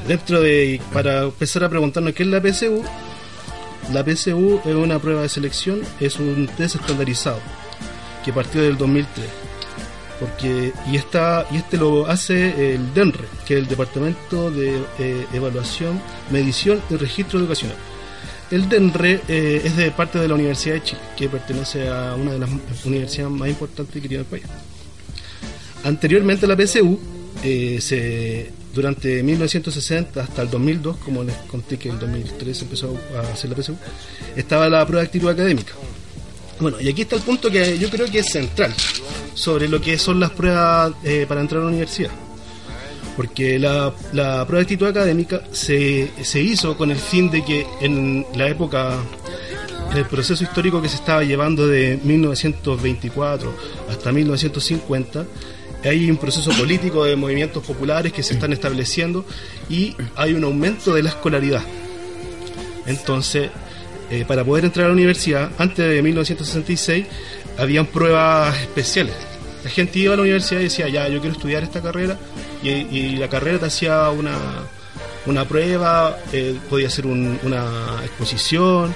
Dentro de, para empezar a preguntarnos qué es la PSU, la PSU es una prueba de selección, es un test estandarizado que partió del 2003. Porque, y, está, y este lo hace el DENRE, que es el Departamento de eh, Evaluación, Medición y Registro Educacional. El DENRE eh, es de parte de la Universidad de Chile, que pertenece a una de las universidades más importantes que tiene el país. Anteriormente la PSU, eh, se, durante 1960 hasta el 2002, como les conté que en el 2003 empezó a hacer la PSU, estaba la prueba de actitud académica. Bueno, y aquí está el punto que yo creo que es central sobre lo que son las pruebas eh, para entrar a la universidad. Porque la, la prueba de actitud académica se, se hizo con el fin de que en la época, el proceso histórico que se estaba llevando de 1924 hasta 1950, hay un proceso político de movimientos populares que se están estableciendo y hay un aumento de la escolaridad. Entonces, eh, para poder entrar a la universidad, antes de 1966, habían pruebas especiales. La gente iba a la universidad y decía, ya, yo quiero estudiar esta carrera, y, y la carrera te hacía una, una prueba, eh, podía ser un- una exposición,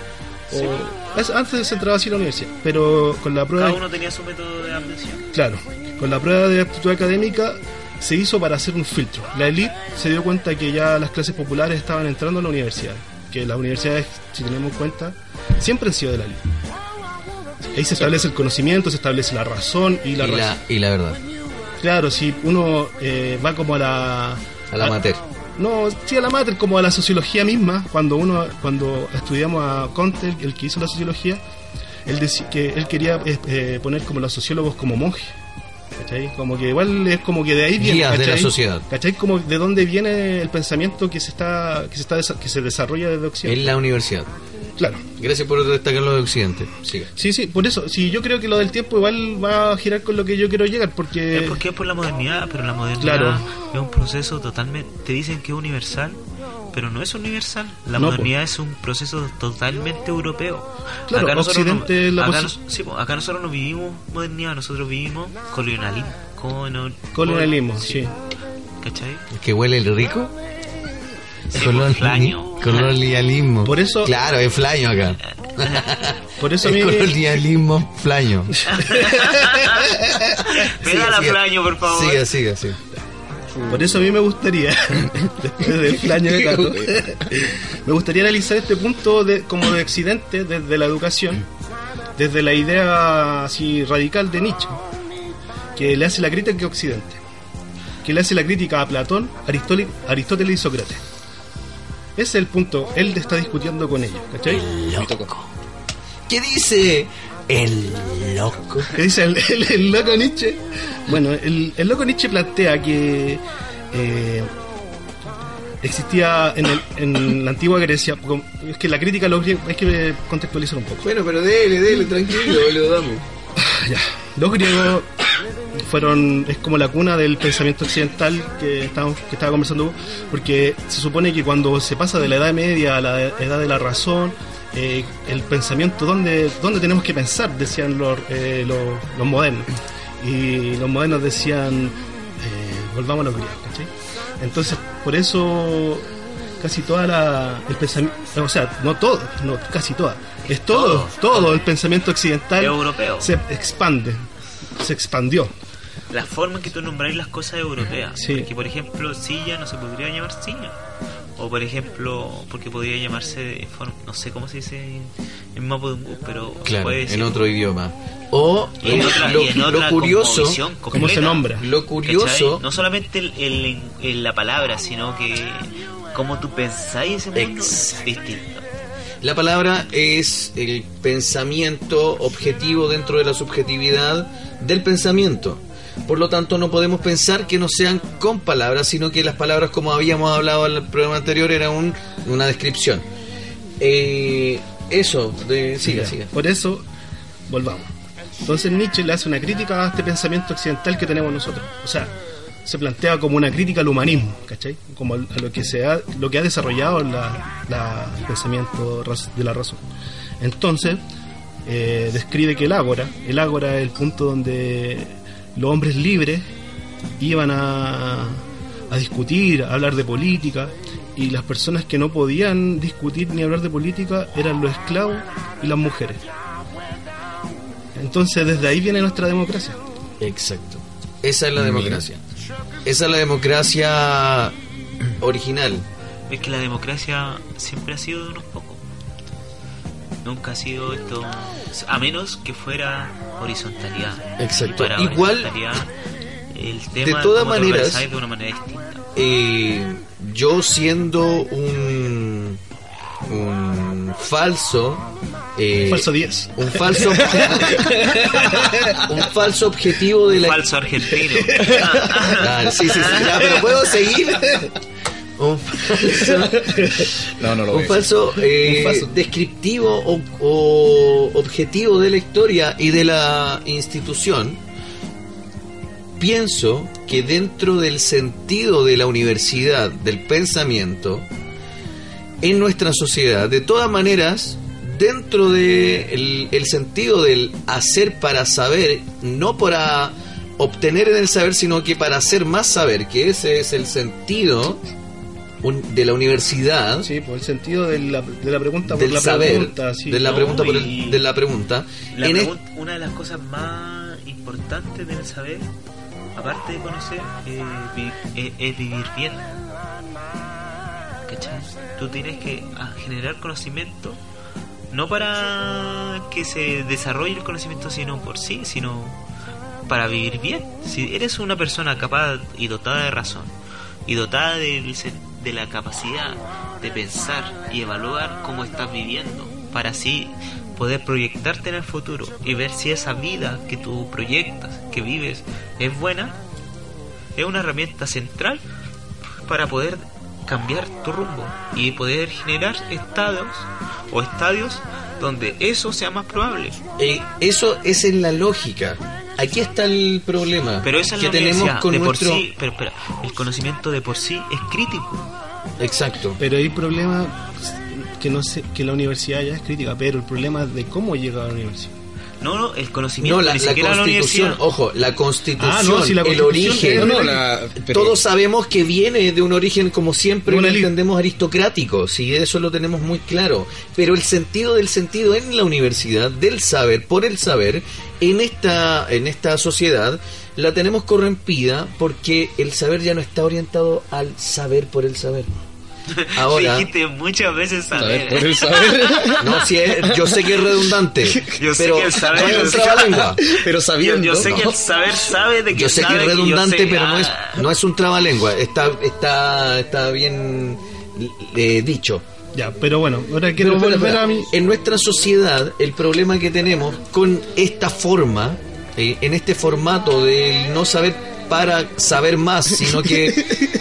O- es- antes se entraba así a la universidad, pero con la prueba... Cada uno tenía su método de admisión. Claro, con la prueba de aptitud académica se hizo para hacer un filtro. La élite se dio cuenta que ya las clases populares estaban entrando a la universidad. Que las universidades, si tenemos en cuenta, siempre han sido de la élite. Ahí se establece el conocimiento, se establece la razón y la y, la, y la verdad. Claro, si uno eh, va como a la... A la mater. No, sí a la mater, como a la sociología misma, cuando uno cuando estudiamos a Conte, el que hizo la sociología, él decía que él quería eh, eh, poner como los sociólogos como monjes. ¿Cachai? Como que igual es como que de ahí viene. De la sociedad. ¿Cachai? Como de dónde viene el pensamiento que se está que se está que se desarrolla desde Occidente. En la universidad. Claro. Gracias por destacarlo de Occidente. Siga. Sí, sí, por eso. Sí, yo creo que lo del tiempo igual va a girar con lo que yo quiero llegar, porque Es porque es por la modernidad, pero la modernidad Claro. es un proceso totalmente. Te dicen que es universal, pero no es universal. La No, modernidad es un proceso totalmente europeo. Claro, nosotros no- Occidente es la acá, nos- sí, acá nosotros no vivimos modernidad, nosotros vivimos colonialismo. Colonial- colonialismo, sí. ¿Cachai? ¿Que huele el rico? Coloni- flaño. Colonialismo. Por eso- Claro, es flaño acá. *laughs* Por eso mí colonialismo flaño. Pega la siga. flaño, por favor. Siga, siga, siga. Por eso a mí me gustaría, *laughs* después del flaño de Cato, *laughs* me gustaría analizar este punto de, como de Occidente, desde la educación, desde la idea así radical de Nietzsche, que le hace la crítica a Occidente, que le hace la crítica a Platón, Aristóteles y Sócrates. Ese es el punto, él está discutiendo con ellos, ¿cachai? ¿Qué dice el loco? *laughs* ¿Qué dice el, el- el loco Nietzsche? Bueno, el, el loco Nietzsche plantea que eh, existía en, el- en la antigua Grecia, es que la crítica a los griegos, hay que contextualizar un poco. Bueno, pero dele, dele, tranquilo, lo damos. Ya, los griegos fueron, es como la cuna del pensamiento occidental que estábamos, que estaba conversando, porque se supone que cuando se pasa de la Edad Media a la Edad de la Razón, eh, el pensamiento, ¿dónde, ¿dónde tenemos que pensar? Decían los, eh, los, los modernos. Y los modernos decían, eh, volvamos a los griegos, ¿cachai? Entonces, por eso casi toda la el pensamiento, o sea, no todo, no casi toda, es todo, Todo. todo, el pensamiento occidental Europeo. se expande, se expandió. La forma en que tú nombráis las cosas europeas. Sí. Porque, por ejemplo, silla no se podría llamar silla. O, por ejemplo, porque podría llamarse, de forma- no sé cómo se dice en, Mapudungun, pero Claro, puede decir. en otro idioma. O Y en otra, lo, y en lo otra curioso, ¿Cómo se nombra? lo curioso, ¿Cachai? No solamente el, el- el- la palabra, sino que cómo tú pensáis ese mundo es Exacto. distinto. La palabra es el pensamiento objetivo dentro de la subjetividad del pensamiento. Por lo tanto, no podemos pensar que no sean con palabras, sino que las palabras, como habíamos hablado en el programa anterior, era un- una descripción. Eh, eso, de, siga, siga. Por eso, volvamos. Entonces Nietzsche le hace una crítica a este pensamiento occidental que tenemos nosotros. O sea, se plantea como una crítica al humanismo, ¿cachai? Como a lo que se ha, lo que ha desarrollado la, la- el pensamiento de la razón. Entonces, eh, describe que el ágora, el ágora es el punto donde los hombres libres iban a, a discutir, a hablar de política, y las personas que no podían discutir ni hablar de política eran los esclavos y las mujeres. Entonces desde ahí viene nuestra democracia. Exacto. Esa es la democracia. Esa es la democracia original. Es que la democracia siempre ha sido de unos pocos. Nunca ha sido esto, a menos que fuera horizontalidad. Exacto. Para Igual, horizontalidad, el tema de todas maneras, de una manera distinta. eh, yo siendo un, un falso... eh, Falso 10. un falso *laughs* un falso objetivo de la Falso argentino. Ah, sí, sí, sí, ya, pero puedo seguir un falso No, no lo un falso, eh, Un falso. descriptivo o, o objetivo de la historia y de la institución, pienso que dentro del sentido de la universidad, del pensamiento, en nuestra sociedad, de todas maneras, dentro del el sentido del hacer para saber, no para obtener en el saber, sino que para hacer más saber, que ese es el sentido un- de la universidad, Sí, por el sentido de la, de la pregunta por del la saber, pregunta. sí. de la No, pregunta por el- de la pregunta, La en pregun- una de las cosas más importantes del saber, aparte de conocer, eh, vi- eh, es vivir bien. ¿Cachai? Tú tienes que ah, generar conocimiento, no para que se desarrolle el conocimiento sino por sí, sino para vivir bien. Si eres una persona capaz y dotada de razón, y dotada de la capacidad de pensar y evaluar cómo estás viviendo, para así poder proyectarte en el futuro y ver si esa vida que tú proyectas, que vives, es buena, es una herramienta central para poder cambiar tu rumbo y poder generar estados o estadios donde eso sea más probable. Eh, eso es en la lógica. Aquí está el problema Pero eso es que la tenemos con de nuestro por sí, pero espera, el conocimiento de por sí es crítico. exacto. Pero hay problema que no sé, que la universidad ya es crítica, pero el problema es de cómo llega a la universidad. No, no, el conocimiento No, la, ni la siquiera constitución, ojo, la constitución, Ah, no, si la el constitución origen, es- No, no, la- pero- todos sabemos que viene de un origen como siempre lo entendemos aristocrático, sí, eso lo tenemos muy claro, pero el sentido del sentido en la universidad, del saber, por el saber, en esta, en esta sociedad, la tenemos corrompida porque el saber ya no está orientado al saber por el saber. *laughs* Ahora, Dijiste muchas veces saber saber. por el saber. *laughs* no, si es- yo sé que es redundante, Yo sé pero que el saber- no es un yo sé- trabalengua. pero Yo, sabiendo. yo sé que ¿no? el saber sabe de que Yo sé que sabe es yo redundante, sé- pero no es, no es un trabalengua. Está, está, está bien eh, dicho. Ya, pero bueno, ahora quiero Pero, volver espera. a mi. En nuestra sociedad, el problema que tenemos con esta forma, eh, en este formato del no saber para saber más, sino que *laughs*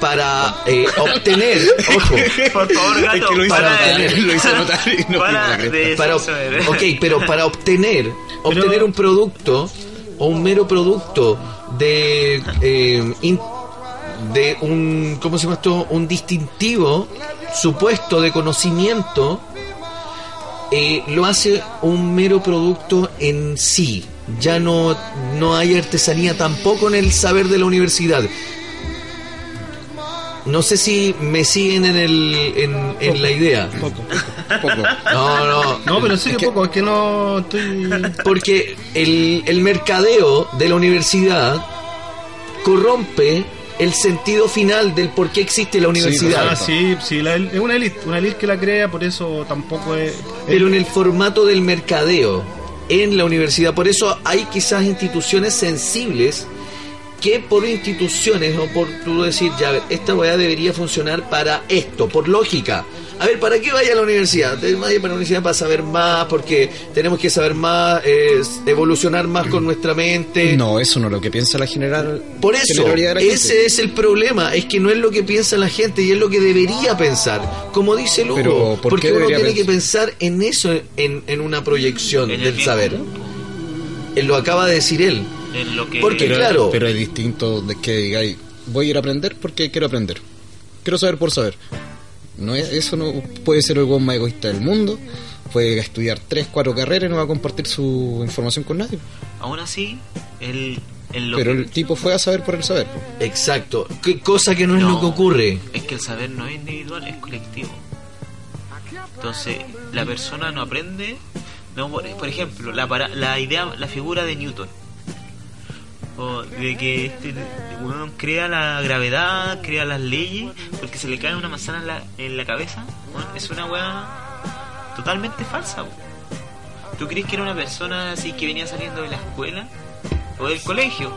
para eh, obtener, ojo, *laughs* Por favor, gato, Es que lo hizo para notar, lo hizo *laughs* notar y no para para, ok, pero para obtener, obtener un producto o un mero producto de eh, in- de un ¿cómo se llama esto? un distintivo supuesto de conocimiento eh, lo hace un mero producto en sí. Ya no no hay artesanía tampoco en el saber de la universidad no sé si me siguen en el en, en la idea Poco. Poco. *laughs* no no No, pero sí que poco, es que no estoy. porque el, el mercadeo de la universidad corrompe el sentido final del por qué existe la universidad. Ah, sí, sí, la- es una elite, una elite que la crea, por eso tampoco es. Pero en el formato del mercadeo en la universidad. Por eso hay quizás instituciones sensibles que por instituciones o por tú decir, ya, a ver, esta weá debería funcionar para esto, por lógica. A ver, ¿para qué vaya a la universidad? Te- Vaya para la universidad para saber más, porque tenemos que saber más, eh, evolucionar más con nuestra mente. No, eso no es lo que piensa la general. Por eso, ese gente. es el problema, es que no es lo que piensa la gente y es lo que debería pensar. Como dice Lugo, Pero, ¿por porque uno tiene que pensar? en eso, en, en una proyección En del saber. Él lo acaba de decir él. En lo que Porque, pero, claro. pero es distinto de que digáis, voy a ir a aprender porque quiero aprender. Quiero saber por saber. No es, eso no puede ser el buen más egoísta del mundo. Puede estudiar tres, cuatro carreras y no va a compartir su información con nadie. aún así el, en lo Pero que- el tipo fue a saber por el saber. Exacto. ¿Qué cosa que no es lo que ocurre? es que el saber no es individual es colectivo entonces la persona no aprende no por, por ejemplo la para- la idea la figura de Newton o de que este weón crea la gravedad crea las leyes porque se le cae una manzana en la, en la cabeza weón, es una weá totalmente falsa. ¿tú crees que era una persona así que venía saliendo de la escuela o del colegio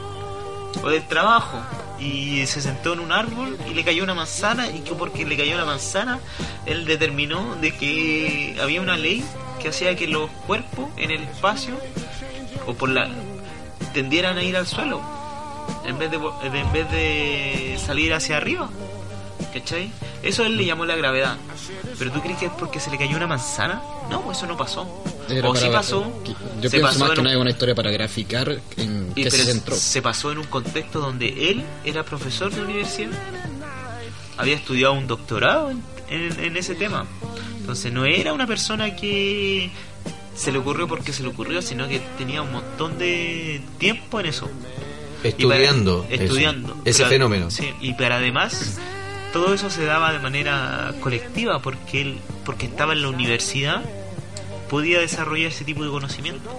o del trabajo y se sentó en un árbol y le cayó una manzana y que porque le cayó la manzana él determinó de que había una ley que hacía que los cuerpos en el espacio o por la tendieran a ir al suelo en vez de, en vez de salir hacia arriba ¿cachai? eso él le llamó la gravedad pero tú crees que es porque se le cayó una manzana no eso no pasó Era o sí pasó Yo se pienso pasó más que un- nada es una historia para graficar en y qué se centró. se pasó en un contexto donde él era profesor de universidad. Había estudiado un doctorado en, en- en ese tema. Entonces no era una persona que se le ocurrió porque se le ocurrió, sino que tenía un montón de tiempo en eso. Para- Estudiando. eso, estudiando. ese Pero- fenómeno. sí, y para además, todo eso se daba de manera colectiva porque él porque estaba en la universidad podía desarrollar ese tipo de conocimiento.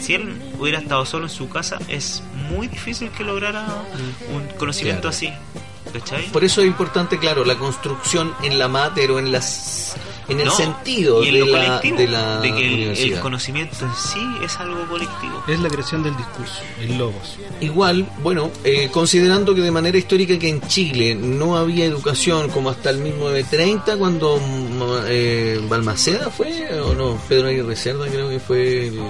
Si él hubiera estado solo en su casa, es muy difícil que lograra un conocimiento Claro. así. ¿Cachai? Por eso es importante, claro, la construcción en la mater o en las en el No, sentido y en de lo la, colectivo, de la de que el, conocimiento en sí es algo colectivo. Es la creación del discurso, el logos. Igual, bueno, eh, considerando que de manera histórica que en Chile no había educación como hasta el mismo de 30 cuando mm, eh, Balmaceda fue o no, Pedro Aguirre Cerda creo que fue el-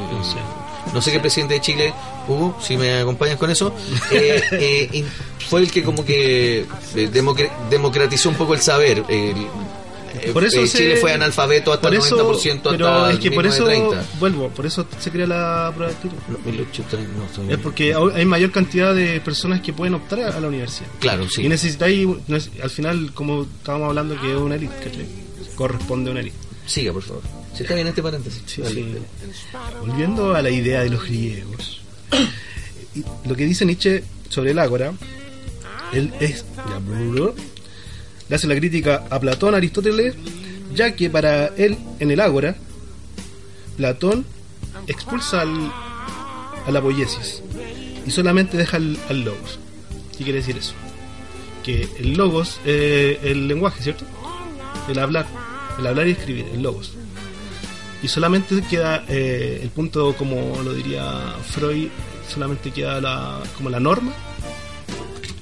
no sé qué presidente de Chile hubo, si me acompañas con eso, eh, eh, fue el que como que eh, democratizó un poco el saber. el- eh, Por eso eh, se- Chile fue analfabeto hasta por el eso, 90% pero es que por eso 1930. vuelvo, por eso se crea la prueba de actitud. No, 1830, no, estoy- Es porque hay mayor cantidad de personas que pueden optar a la universidad. Claro, sí. Y necesitáis, al final, como estábamos hablando, que es una élite, ¿cachai? Corresponde a una élite. Siga, por favor. Si está bien este paréntesis. Sí, Dale. sí. Volviendo a la idea de los griegos, lo que dice Nietzsche sobre el ágora, él es, hace la crítica a Platón, Aristóteles, ya que para él, en el ágora, Platón expulsa al, a la poiesis y solamente deja al, al logos. ¿Qué quiere decir eso? Que el logos, eh, el lenguaje, ¿cierto? El hablar, el hablar y escribir, el logos y solamente queda eh, el punto como lo diría Freud solamente queda la, como la norma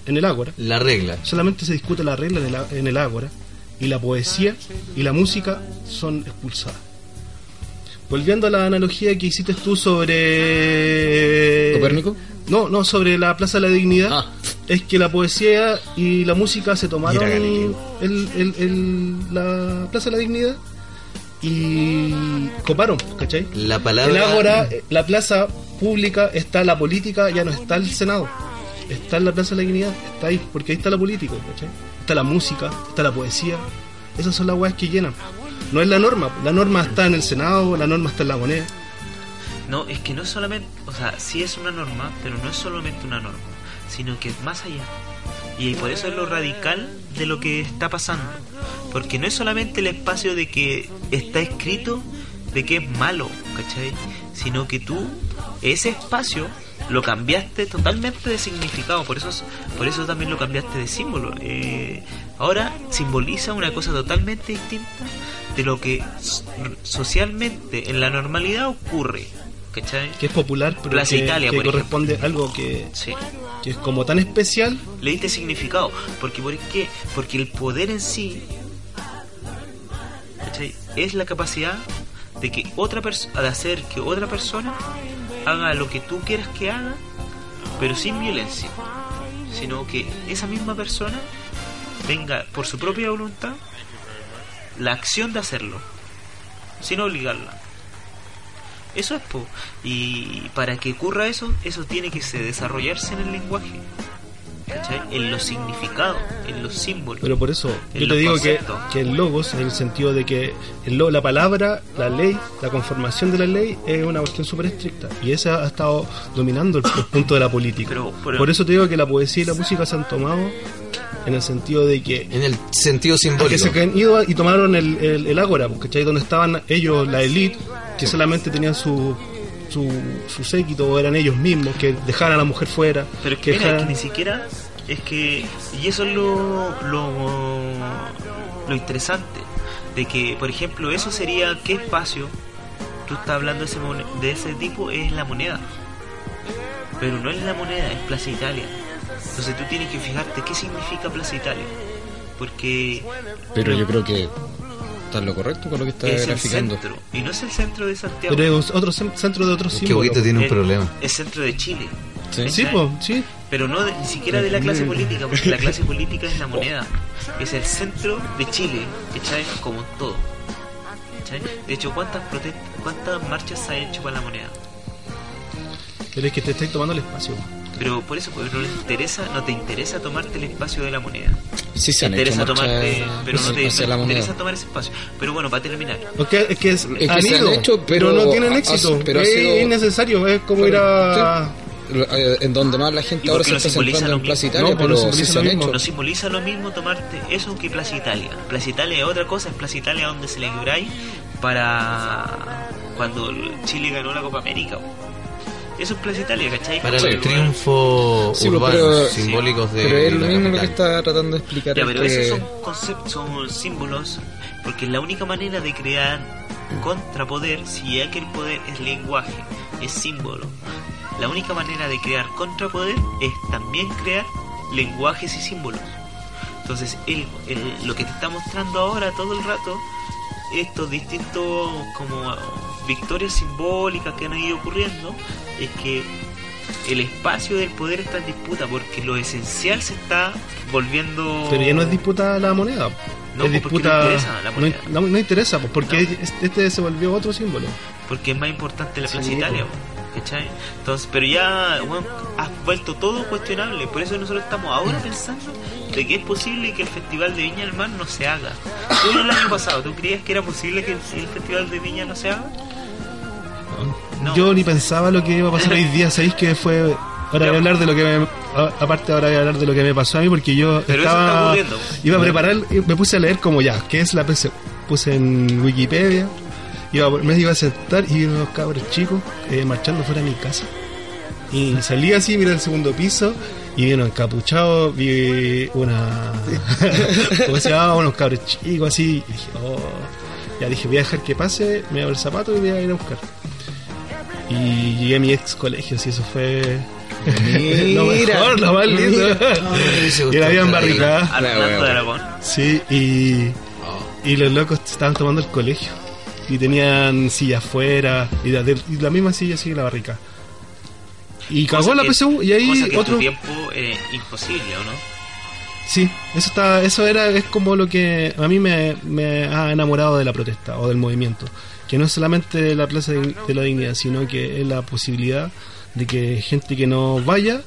en el ágora La regla. solamente se discute la regla en el, en el ágora y la poesía y la música son expulsadas volviendo a la analogía que hiciste tú sobre ¿Copérnico? no no sobre la plaza de la dignidad Ah. es que la poesía y la música se tomaron el- la plaza de la dignidad y coparon, ¿cachai? La palabra. El ágora, eh, la plaza pública, está la política, ya no está el Senado. Está en la Plaza de la Dignidad, está ahí, porque ahí está la política, ¿cachai? Está la música, está la poesía. Esas son las weas que llenan. No es la norma, la norma está en el Senado, la norma está en la moneda. No, es que no es solamente, o sea, sí es una norma, pero no es solamente una norma, sino que es más allá. Y por eso es lo radical de lo que está pasando. Porque no es solamente el espacio de que está escrito de que es malo, ¿cachai? Sino que tú, ese espacio, lo cambiaste totalmente de significado. Por eso, por eso también lo cambiaste de símbolo. Eh, ahora simboliza una cosa totalmente distinta de lo que socialmente en la normalidad ocurre. ¿Cachai? Que es popular, pero Plaza que, Italia, que por corresponde a algo que, Sí. que es como tan especial. Le diste significado. Porque, ¿por qué? Porque el poder en sí ¿cachai? es la capacidad de que otra persona de hacer que otra persona haga lo que tú quieras que haga, pero sin violencia. Sino que esa misma persona tenga por su propia voluntad la acción de hacerlo, sin obligarla. Eso es, po. Y para que ocurra eso, eso tiene que se desarrollarse en el lenguaje. ¿Cachai? En los significados, en los símbolos. Pero por eso yo te digo que, que el logos, en el sentido de que el la palabra, la ley, la conformación de la ley es una cuestión súper estricta. Y esa ha estado dominando el, el *coughs* punto de la política. Pero- pero- por eso te digo que la poesía y la música se han tomado en el sentido de que En el sentido simbólico. que se han ido y tomaron el, el, el ágora, pues, ¿cachai? Donde estaban ellos, la elite, que solamente tenían su, su, su séquito, o eran ellos mismos, que dejaran a la mujer fuera. Pero que, mira, dejaran- es que ni siquiera es que y eso es lo, lo lo interesante de que por ejemplo eso sería qué espacio tú estás hablando de ese de ese tipo es la moneda pero no es la moneda es Plaza Italia entonces tú tienes que fijarte qué significa Plaza Italia porque Pero yo creo que está en lo correcto con lo que está es el graficando. centro y no es el centro de Santiago Pero es otro cen- centro de otro Es que símbolo. Tiene un es, problema. es centro de Chile Sí. Sí, sí. Pero no de- ni siquiera de la clase política, porque la clase *laughs* política es la moneda, es el centro de Chile, ¿cachai? Como todo. ¿cachai? De hecho, ¿cuántas protestas, cuántas marchas se ha hecho para la moneda? Pero es que te estáis tomando el espacio. Pero por eso, pues, no, le interesa, no te interesa tomarte el espacio de la moneda. Sí, se Te han hecho interesa marchas tomarte, pero no te, hacia no la te moneda. interesa tomar ese espacio. Pero bueno, para terminar, Porque es que, es, que han se han ido, hecho, pero no tienen éxito. ha- pero ha es innecesario, es como ir a... eh, en donde más la gente ¿Y ahora se no está simboliza centrando lo en Plaza mismo? Italia, No, pues no pero sí se han lo mismo. hecho. No simboliza lo mismo tomarte eso que Plaza Italia. Plaza Italia es otra cosa, es Plaza Italia donde celebráis para cuando Chile ganó la Copa América. Eso es Plaza Italia, ¿cachai? Para Sí. el triunfo Sí, pues, urbano, pero- simbólicos de Pero es lo mismo lo que está tratando de explicar. Ya, pero que- esos son conceptos, son símbolos, porque es la única manera de crear contrapoder, si ya que el poder es lenguaje, es símbolo. La única manera de crear contrapoder es también crear lenguajes y símbolos. Entonces, el, lo que te está mostrando ahora todo el rato, estos distintos como victorias simbólicas que han ido ocurriendo, es que el espacio del poder está en disputa porque lo esencial se está volviendo Pero ya no es disputa la moneda. No, es pues, porque disputa. no interesa la no, moneda. no- no interesa, pues, porque No. este- este se volvió otro símbolo. porque es más importante la Plaza Sí, Italia, po, ¿cachai? Entonces, pero ya, bueno, has vuelto todo cuestionable, por eso nosotros estamos ahora pensando de que es posible que el Festival de Viña del Mar no se haga. Tú el año pasado, ¿tú creías que era posible que el, el Festival de Viña no se haga? No. Yo ni pensaba lo que iba a pasar hoy día, ¿sabéis que fue? Ahora voy a hablar de lo que me, aparte ahora voy a hablar de lo que me pasó a mí porque yo Pero eso está estaba iba a preparar me puse a leer como ya, ¿qué es la PC? Puse en Wikipedia, iba, me iba a sentar y vi unos cabros chicos eh, marchando fuera de mi casa. Y salí así, miré el segundo piso y vi unos encapuchados, vi una *laughs* ¿cómo se llama? unos cabros chicos así, y dije, oh, ya dije, voy a dejar que pase, me hago el zapato y voy a ir a buscar. Y llegué a mi ex colegio, si eso fue lo mejor, lo más lindo. y la habían barricada. Aragón. Sí, y, y los locos estaban tomando el colegio. Y tenían silla afuera, y la, de- y la misma silla sigue la barrica. Y cagó Cosa la que- PSU, y cosa ahí que en otro. tu tiempo eh, imposible, ¿o no? Sí, eso está, eso era, es como lo que a mí me, me ha enamorado de la protesta o del movimiento. Que no es solamente la plaza de, de la dignidad, sino que es la posibilidad de que gente que no vaya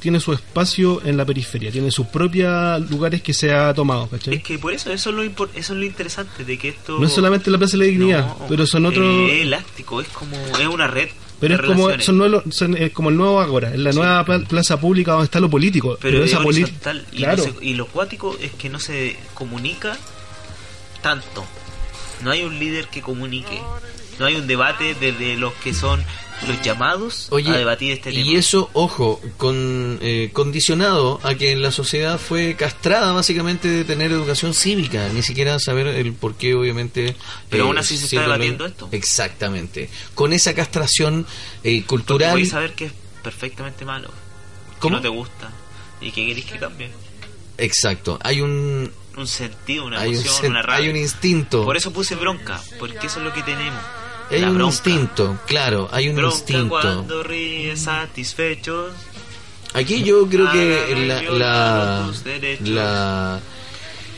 tiene su espacio en la periferia, tiene sus propios lugares que se ha tomado, ¿cachai? Es que por eso, eso es lo, impor- eso es lo interesante de que esto... No es solamente la plaza de la dignidad, No, pero son otros... Es elástico, es como... Es una red Pero es como, son nuevos- son, es como el nuevo Ágora, es la nueva pla- plaza pública donde está lo político. pero, Pero, es esa horizontal y, Claro, no se- y lo cuático es que no se comunica tanto no hay un líder que comunique no hay un debate desde los que son los llamados Oye, a debatir este tema y eso, ojo, con, eh, condicionado a que la sociedad fue castrada básicamente de tener educación cívica, ni siquiera saber el por qué, obviamente. Pero eh, aún así se está debatiendo esto. Exactamente. Con esa castración eh, cultural. podéis saber que es perfectamente malo que ¿Cómo? no te gusta y que queréis que cambie Exacto. Hay un, un sentido una un, emoción sen- una rabia hay un instinto. por eso puse bronca porque eso es lo que tenemos hay La un bronca. instinto, claro, hay un bronca instinto. cuando ríes satisfechos Aquí yo creo que la la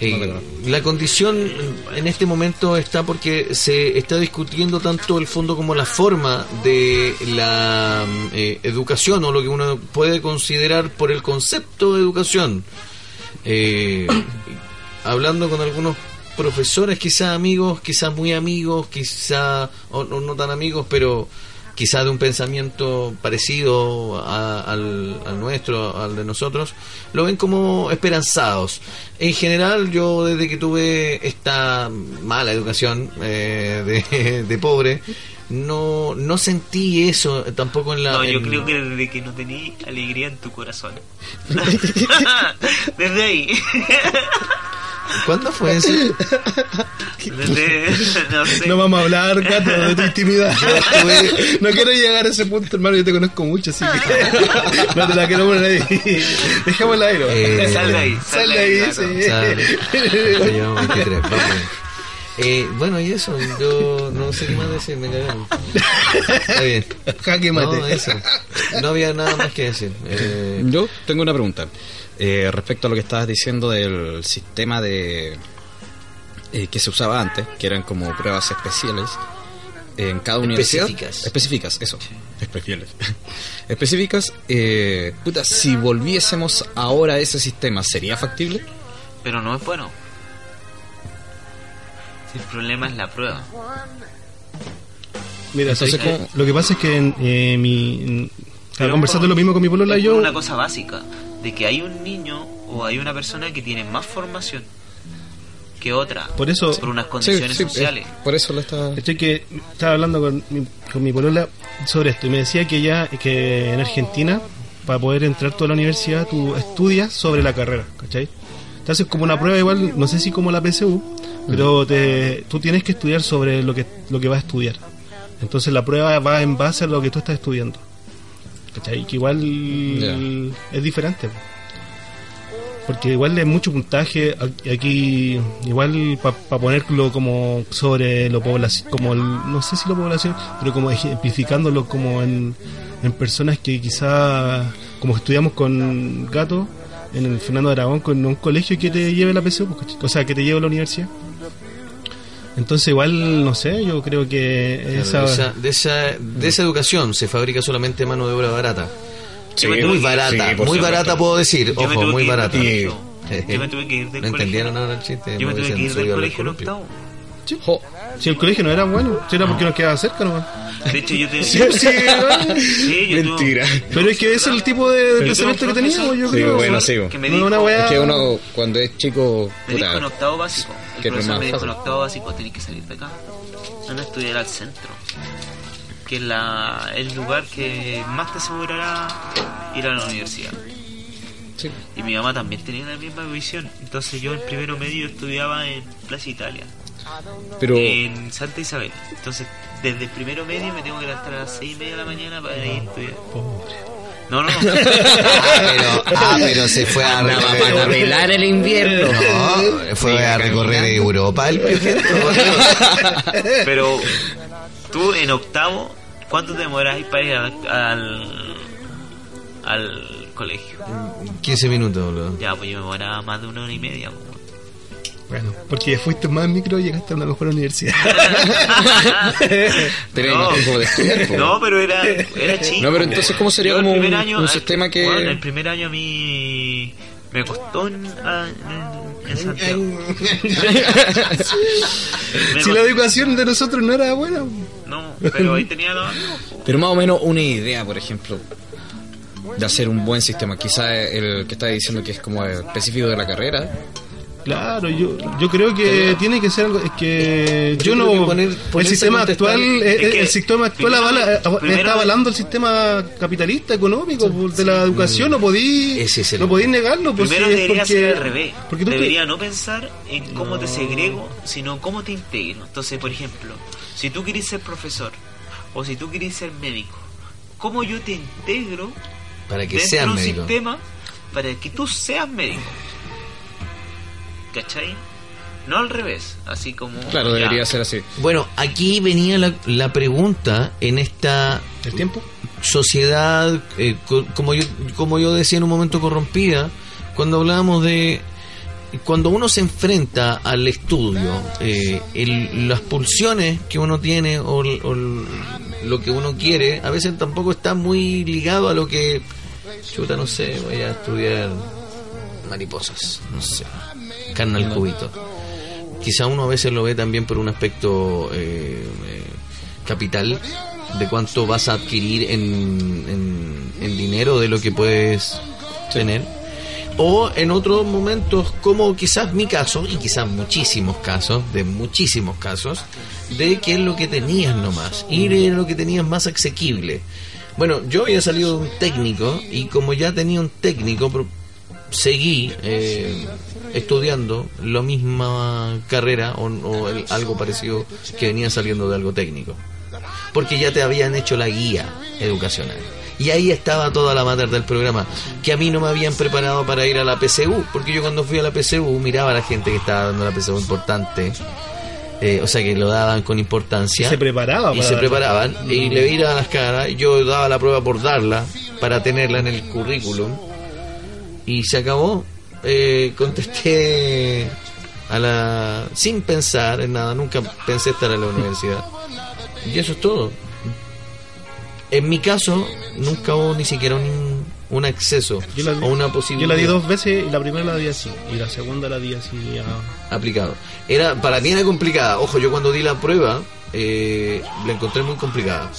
eh, la condición en este momento está porque se está discutiendo tanto el fondo como la forma de la eh, educación o lo que uno puede considerar por el concepto de educación. Eh, *coughs* hablando con algunos profesores, quizás amigos, quizás muy amigos, o, o no tan amigos, pero quizás de un pensamiento parecido a- al, al nuestro, al de nosotros, lo ven como esperanzados. En general, yo desde que tuve esta mala educación eh, de, *laughs* de pobre, no, no sentí eso tampoco en la... No, yo en- creo que desde que no tenías alegría en tu corazón. *laughs* desde ahí. *laughs* ¿Cuándo fue eso? No sé. no vamos a hablar, Gato, de tu intimidad. *laughs* estuve- no quiero llegar a ese punto, hermano, yo te conozco mucho, así que *laughs* no te la quiero poner ahí. *laughs* Dejémosla ahí, ¿no? Eh, Sal de ahí. Sal de ahí, sí. O sea, ya llevamos 23, vamos. Eh, bueno, y eso, yo no sé qué más decir, me cagaron. Está bien. Jaque mate. No, eso. No había nada más que decir. Eh, Yo tengo una pregunta eh, respecto a lo que estabas diciendo del sistema de eh, que se usaba antes, que eran como pruebas especiales en cada universidad. Específicas. Específicas, eso. Especiales. *laughs* Específicas. Eh, puta, si volviésemos ahora a ese sistema, ¿sería factible? Pero no es bueno. Si el problema es la prueba. Mira, Entonces, lo que pasa es que en, eh, mi, en- conversando lo mismo con mi polola yo. por una cosa básica, de que hay un niño o hay una persona que tiene más formación que otra Por eso- por unas condiciones sí, sociales. por eso lo está. ¿Cachai? que estaba hablando con mi, con mi polola sobre esto y me decía que ya que en Argentina para poder entrar tú a la universidad tú estudias sobre la carrera, ¿cachai? Te haces como una prueba igual, no sé si como la PSU, pero te, tú tienes que estudiar sobre lo que, lo que vas a estudiar. Entonces la prueba va en base a lo que tú estás estudiando. ¿Cachai? Que igual es diferente. po. Porque igual es mucho puntaje, aquí igual para ponerlo como sobre lo población, como el- no sé si lo población, pero como ejemplificándolo como en, en personas que quizá, como estudiamos con Gato, en el Fernando Aragón, con un colegio que te lleve la PSU, pues, ¿cachai? o sea, que te lleve a la universidad. Entonces igual, no sé, yo creo que Claro, esa... de, esa, de, esa, de esa educación se fabrica solamente mano de obra barata. Tuve muy barata, sí, muy barata puedo decir, Yo ojo, tuve muy barata. Y-. Yo me tuve que ir del *laughs* ¿No colegio. entendieron ahora el chiste? Yo me Como tuve que ir del colegio octavo. Jo, Si el colegio no era bueno, si era porque nos quedaba cerca nomás. De hecho, yo te Sí, sí, ¿no? Sí, yo tuve- Mentira. Pero es que ese es el tipo de, de pensamiento que teníamos, yo Sí, creo. bueno, sí. que me No, dijo, una weá- Es que uno cuando es chico, me dijo en puta, octavo básico. El Que no es profesor me fácil. octavo básico, tenés que salir de acá. Anda a estudiar al centro. Que es la, el lugar que más te asegurará ir a la universidad. sí. Y mi mamá también tenía la misma visión. Entonces yo en primero medio estudiaba en Plaza Italia, pero en Santa Isabel. Entonces desde el primero medio me tengo que levantar a las seis y media de la mañana para ir a estudiar. No, no, no. *laughs* Ah, pero, ah, pero se fue a recorrer. pelar el invierno. No, fue a recorrer Europa el. *laughs* *laughs* Pero tú en octavo, ¿cuánto te demoras para ir al, al, al colegio? 15 minutos, boludo. Ya, pues yo me demoraba más de una hora y media. pues. Bueno, porque fuiste más micro y llegaste a una mejor universidad. Tenés No. más tiempo de estudiar, po. No, pero era, era chico. No, pero entonces, ¿cómo sería como un- un sistema que- bueno, el primer año a mí me costó en, a- en, en Santiago. *laughs* Si la educación de nosotros no era buena. No, pero ahí tenía los amigos. Pero más o menos una idea, por ejemplo, de hacer un buen sistema. Quizá el que está diciendo que es como específico de la carrera. Claro, yo, yo creo que tiene que ser algo. Es que yo, Yo no. creo que poner- el sistema actual, eh, Es que el sistema actual primero- avala- eh, primero- está avalando el sistema capitalista económico pues, de la educación. No podí, es no podí negarlo. Pues, Primero sí, es debería porque, ser al revés. Porque tú te- debería no pensar en cómo te segrego, sino cómo te integro. Entonces, por ejemplo, si tú quieres ser profesor o si tú quieres ser médico, ¿cómo yo te integro Para que dentro sean de un médicos. sistema para que tú seas médico? ¿Cachai? No al revés, así como... Claro, ya. debería ser así. Bueno, aquí venía la, la pregunta en esta ¿El tiempo? sociedad, eh, co- como, yo, como yo decía en un momento corrompida, cuando hablábamos de cuando uno se enfrenta al estudio, eh, el- las pulsiones que uno tiene o, o lo que uno quiere, a veces tampoco está muy ligado a lo que, chuta, no sé, voy a estudiar mariposas, no sé, carne al cubito. Quizá uno a veces lo ve también por un aspecto eh, eh, capital, de cuánto vas a adquirir en, en, en dinero de lo que puedes tener. O en otros momentos, como quizás mi caso, y quizás muchísimos casos, de muchísimos casos, de que es lo que tenías nomás, y era lo que tenías más asequible. Bueno, yo había salido de un técnico, y como ya tenía un técnico, seguí eh, estudiando la misma carrera o, o el- algo parecido que venía saliendo de algo técnico. Porque ya te habían hecho la guía educacional. Y ahí estaba toda la mater del programa, que a mí no me habían preparado para ir a la PCU, porque yo cuando fui a la PCU miraba a la gente que estaba dando la PCU importante, eh, o sea que lo daban con importancia. Se preparaba Y se preparaban, y le miraban las caras, yo daba la prueba por darla, para tenerla en el currículum, y se acabó. Eh, contesté a la sin pensar en nada, nunca pensé estar en la universidad. Y eso es todo. En mi caso, nunca hubo ni siquiera un, un acceso Yo la, di- o una yo posibilidad la di dos veces y la primera la di así. Y la segunda la di así. aplicado. Era, para mí era complicada. Ojo, yo cuando di la prueba, eh, la encontré muy complicada,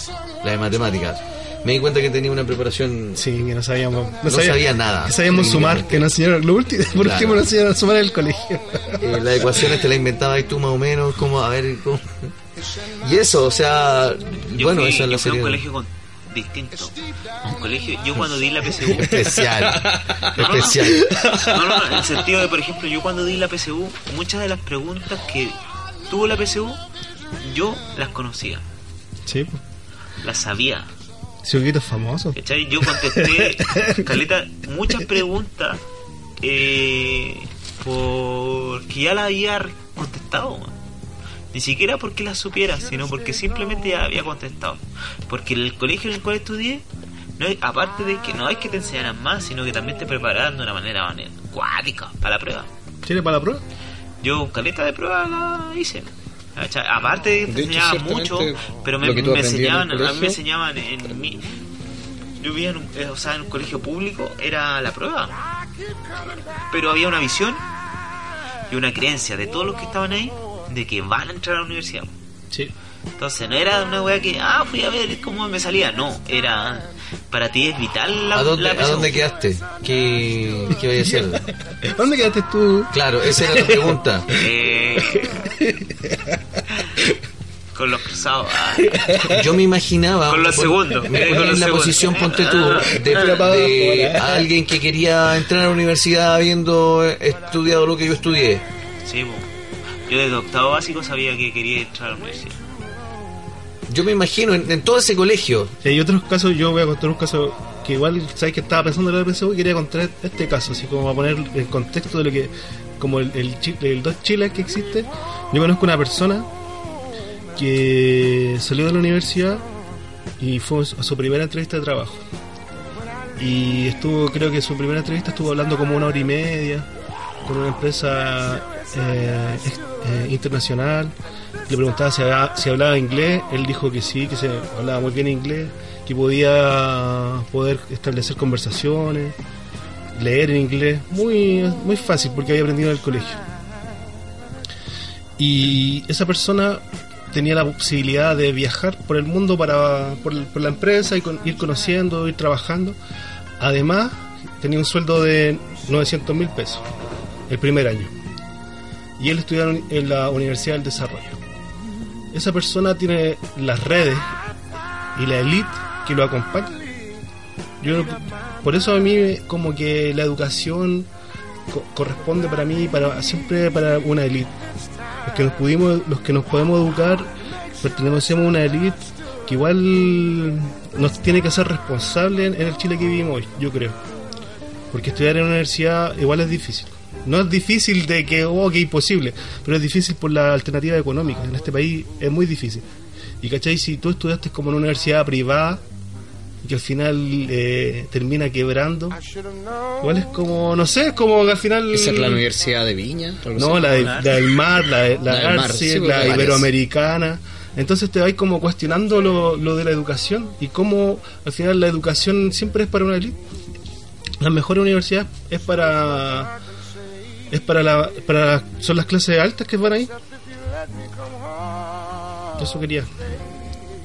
la de matemáticas. Me di cuenta que tenía una preparación... Sí, que no sabíamos. No sabía nada. Que sabíamos sumar, que nos enseñaron lo último. *laughs* ¿Por Claro. qué nos enseñaron a sumar en el colegio? Eh, las ecuaciones te las inventabas tú más o menos, como, a ver, cómo... Y eso, o sea, Yo bueno, fui, eso es yo la fui a un colegio con- distinto. Un colegio, yo cuando di la PSU. Especial, No, *laughs* no, no. especial. No, no, no, en el sentido de, por ejemplo, yo cuando di la PSU, muchas de las preguntas que tuvo la PSU, yo las conocía, Sí, pues. las sabía. Si es famoso. ¿Cachai? Yo contesté, *laughs* Caleta, muchas preguntas eh, porque ya las había contestado. man. Ni siquiera porque las supiera, sino porque simplemente ya había contestado. Porque el colegio en el cual estudié, no es- aparte de que no es que te enseñaran más, sino que también te prepararan de una manera, cuática para la prueba. ¿Tiene para la prueba? Yo caleta de prueba la hice. Aparte de te enseñaban mucho, pero me, aprendías en enseñaban, a mí me enseñaban en mi... Yo vivía en un, eh, o sea, en un colegio público, era la prueba. Pero había una visión y una creencia de todos los que estaban ahí de que van a entrar a la universidad. Sí. Entonces no era una wea que, ah, fui a ver cómo me salía. No, era, para ti es vital la, ¿A dónde, la ¿A dónde quedaste? ¿Qué, qué voy a hacer? *laughs* ¿Dónde quedaste tú? Claro, esa era la pregunta. Eh, con los cruzados. ah. Yo me imaginaba. Con los segundos, Me eh, ponía con en los la segundos. posición, ponte tú, de, para de ahora. alguien que quería entrar a la universidad habiendo estudiado lo que yo estudié. Sí, yo desde octavo básico sabía que quería entrar a la universidad. Yo me imagino en, todo ese colegio. Y hay otros casos, yo voy a contar un caso que igual, ¿sabes que estaba pensando en la PSU y quería contar este caso, así como a poner el contexto de lo que, como el, el, el dos Chiles que existe. Yo conozco una persona que salió de la universidad y fue a su primera entrevista de trabajo. Y estuvo, creo que su primera entrevista estuvo hablando como una hora y media con una empresa eh, eh, internacional. Le preguntaba si hablaba, inglés. Él dijo que sí, que se hablaba muy bien inglés, que podía poder establecer conversaciones, leer en inglés. Muy, muy fácil porque había aprendido en el colegio. Y esa persona tenía la posibilidad de viajar por el mundo para por, por la empresa y ir conociendo, ir trabajando. Además, tenía un sueldo de 900 mil pesos el primer año. Y él estudiaba en- la Universidad del Desarrollo. Esa persona tiene las redes y la elite que lo acompaña. Yo, por eso a mí como que la educación co- corresponde para mí para siempre para una elite. Los que nos pudimos, los que nos podemos educar, pertenecemos a una elite que igual nos tiene que hacer responsables en, en el Chile que vivimos hoy, yo creo. Porque estudiar en una universidad igual es difícil. No es difícil de que, oh, que imposible, pero es difícil por la alternativa económica. En este país es muy difícil. Y cachai, si tú estudiaste como en una universidad privada y que al final eh, termina quebrando, igual es como, no sé, es como que al final... Esa es la Universidad de Viña. No, la, de- la del mar, la, de- la, La del mar, Arce, sí, porque la iberoamericana. Entonces te vas como cuestionando lo, lo de la educación y cómo al final la educación siempre es para una élite. Las mejores universidades es para es para la para son las clases altas que van ahí. Eso quería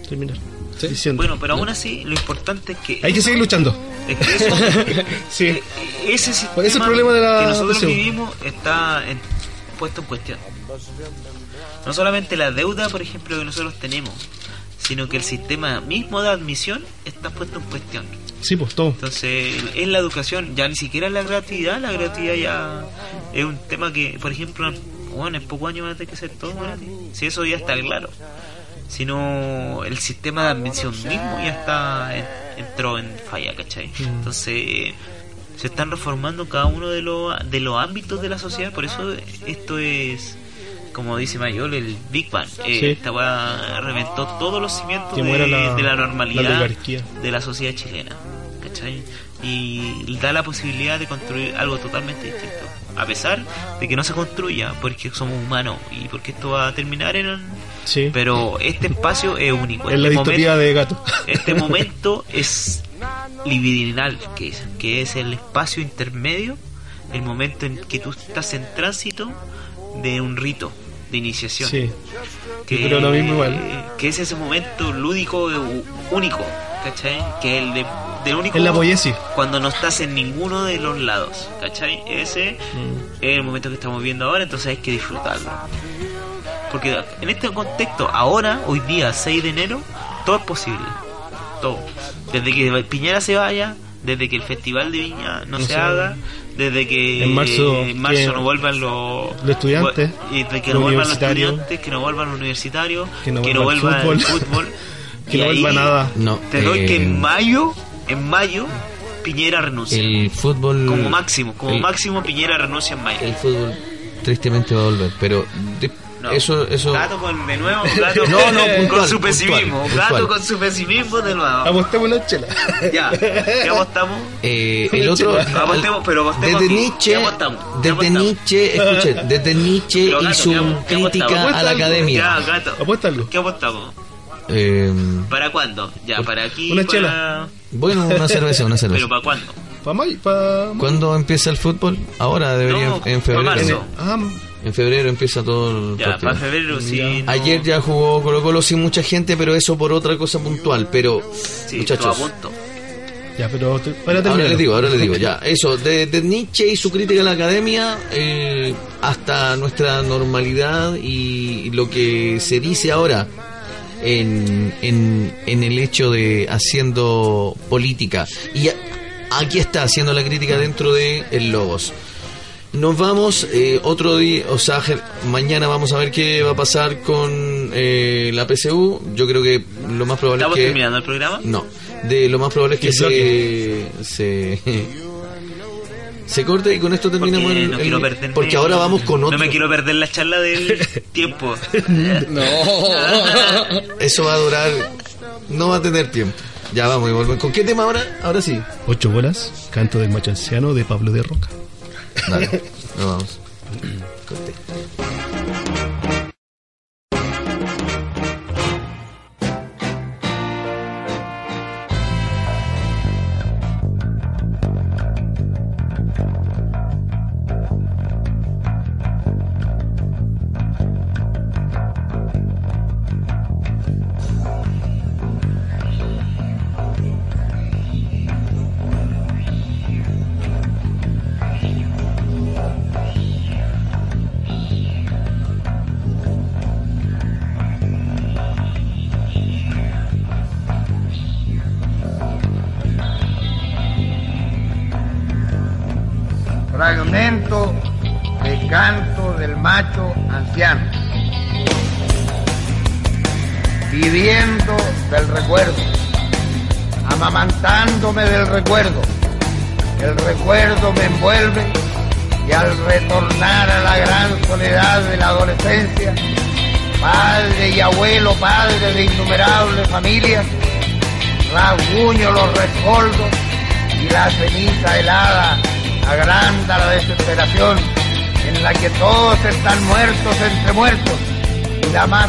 terminar Sí. diciendo. Bueno, pero aún así, lo importante es que. Hay que seguir luchando. Es que eso, *laughs* Sí. eh, ese sistema ese es el problema de la que nosotros vivimos está en- puesto en cuestión. No solamente la deuda, por ejemplo, que nosotros tenemos, sino que el sistema mismo de admisión está puesto en cuestión. Sí, pues todo. Entonces, es la educación, ya ni siquiera la gratuidad, la gratuidad ya es un tema que, por ejemplo, bueno, en pocos años va a tener que ser todo gratis. Si eso ya está claro. Sino el sistema de admisión mismo ya está en- entró en falla, ¿cachai? Entonces, se están reformando cada uno de los, de los ámbitos de la sociedad, por eso esto es como dice Mayol, el Big Bang. Eh, Sí. Esta weá reventó todos los cimientos de, la- de la la normalidad de la sociedad chilena. ¿Cachai? Y da la posibilidad de construir algo totalmente distinto. A pesar de que no se construya, porque somos humanos y porque esto va a terminar en... Sí. Pero este espacio es único. es la Este distopía momento- de gato. este *laughs* momento es libidinal, que es, que es el espacio intermedio, el momento en que tú estás en tránsito de un rito, de iniciación. Sí. que, creo lo mismo igual. que es ese momento lúdico único, ¿cachai? Que el de, del único Es la poiesis. cuando no estás en ninguno de los lados, ¿cachai? Ese Mm. es el momento que estamos viendo ahora, entonces hay que disfrutarlo. Porque en este contexto, ahora, hoy día, 6 de enero, todo es posible. Todo. Desde que Piñera se vaya, desde que el Festival de Viña no, No se se haga, desde que En marzo, en marzo que- no vuelvan los, los estudiantes, y de que no vuelvan los universitarios, estudiantes, que no vuelvan los universitarios, que no que no vuelva el fútbol. *laughs* Que Y no vuelva nada. No. Te doy que eh, en mayo, en mayo, Piñera renuncia. el fútbol. como máximo, como el- máximo Piñera renuncia en mayo. El fútbol tristemente va a volver, pero de- No. eso, eso. Gato con de nuevo, gato *laughs* No, no, puntual, con su puntual, pesimismo, puntual. gato con su pesimismo de nuevo. Apostemos una chela. Ya, ¿qué apostamos? Eh, el otro. Apostemos, pero apostemos desde aquí. Nietzsche, ¿Qué apostamos? ¿Qué desde apostamos? Nietzsche, escuchen, desde Nietzsche Pero, y su ¿qué- qué crítica a la academia. Ya, gato. Apuesta algo. ¿Qué apostamos? Eh, ¿Para cuándo? Ya, para aquí. Una para... chela. Bueno, una cerveza, una cerveza. ¿Pero para cuándo? Pa' may- pa- ¿Cuándo empieza el fútbol? Ahora debería No, en febrero. marzo. Ah, En febrero empieza todo el Ya, partido. para febrero sí. no- Ayer ya jugó Colo Colo sin mucha gente, pero eso por otra cosa puntual. Pero, Sí, muchachos, ya, pero te- para ahora terminar. les digo, ahora les digo, ya. *laughs* Eso, de, de Nietzsche y su crítica a la academia eh, hasta nuestra normalidad y lo que se dice ahora en, en, en el hecho de haciendo política. Y aquí está haciendo la crítica dentro de el Logos. Nos vamos eh, otro día, o sea, mañana vamos a ver qué va a pasar con eh, la PSU. Yo creo que lo más probable es ¿Estamos que terminando el programa? no, de lo más probable es que se se corte y con esto terminamos Porque el, no el- quiero perderme- porque ahora vamos con otro. No me quiero perder la charla del *laughs* tiempo. No. *laughs* Eso va a durar, no va a tener tiempo. Ya vamos y volvemos. ¿Con qué tema ahora? Ahora sí. Ocho bolas, canto del macho anciano de Pablo de Roca. Dale, nos vamos.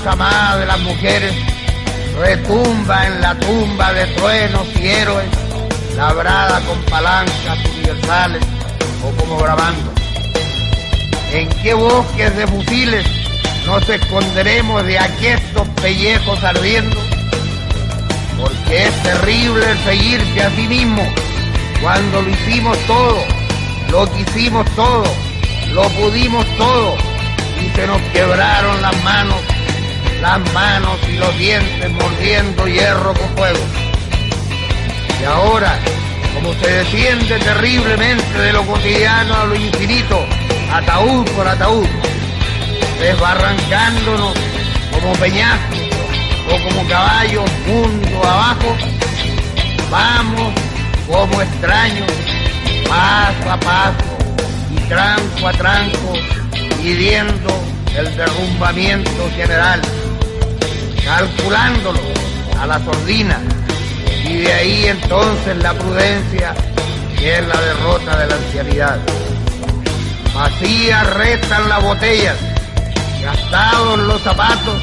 Amada de las mujeres retumba en la tumba de truenos y héroes labrada con palancas universales o como grabando. ¿En qué bosques de fusiles nos esconderemos de aquestos pellejos ardiendo? Porque es terrible seguirse a sí mismo cuando lo hicimos todo, lo quisimos todo, lo pudimos todo y se nos quebraron las manos, las manos y los dientes mordiendo hierro con fuego. Y ahora, como se desciende terriblemente de lo cotidiano a lo infinito, ataúd por ataúd, desbarrancándonos como peñascos o como caballos mundo abajo, vamos como extraños, paso a paso y tranco a tranco, pidiendo el derrumbamiento general, calculándolo a la sordina, y de ahí entonces la prudencia, que es la derrota de la ancianidad. Vacías restan las botellas, gastados los zapatos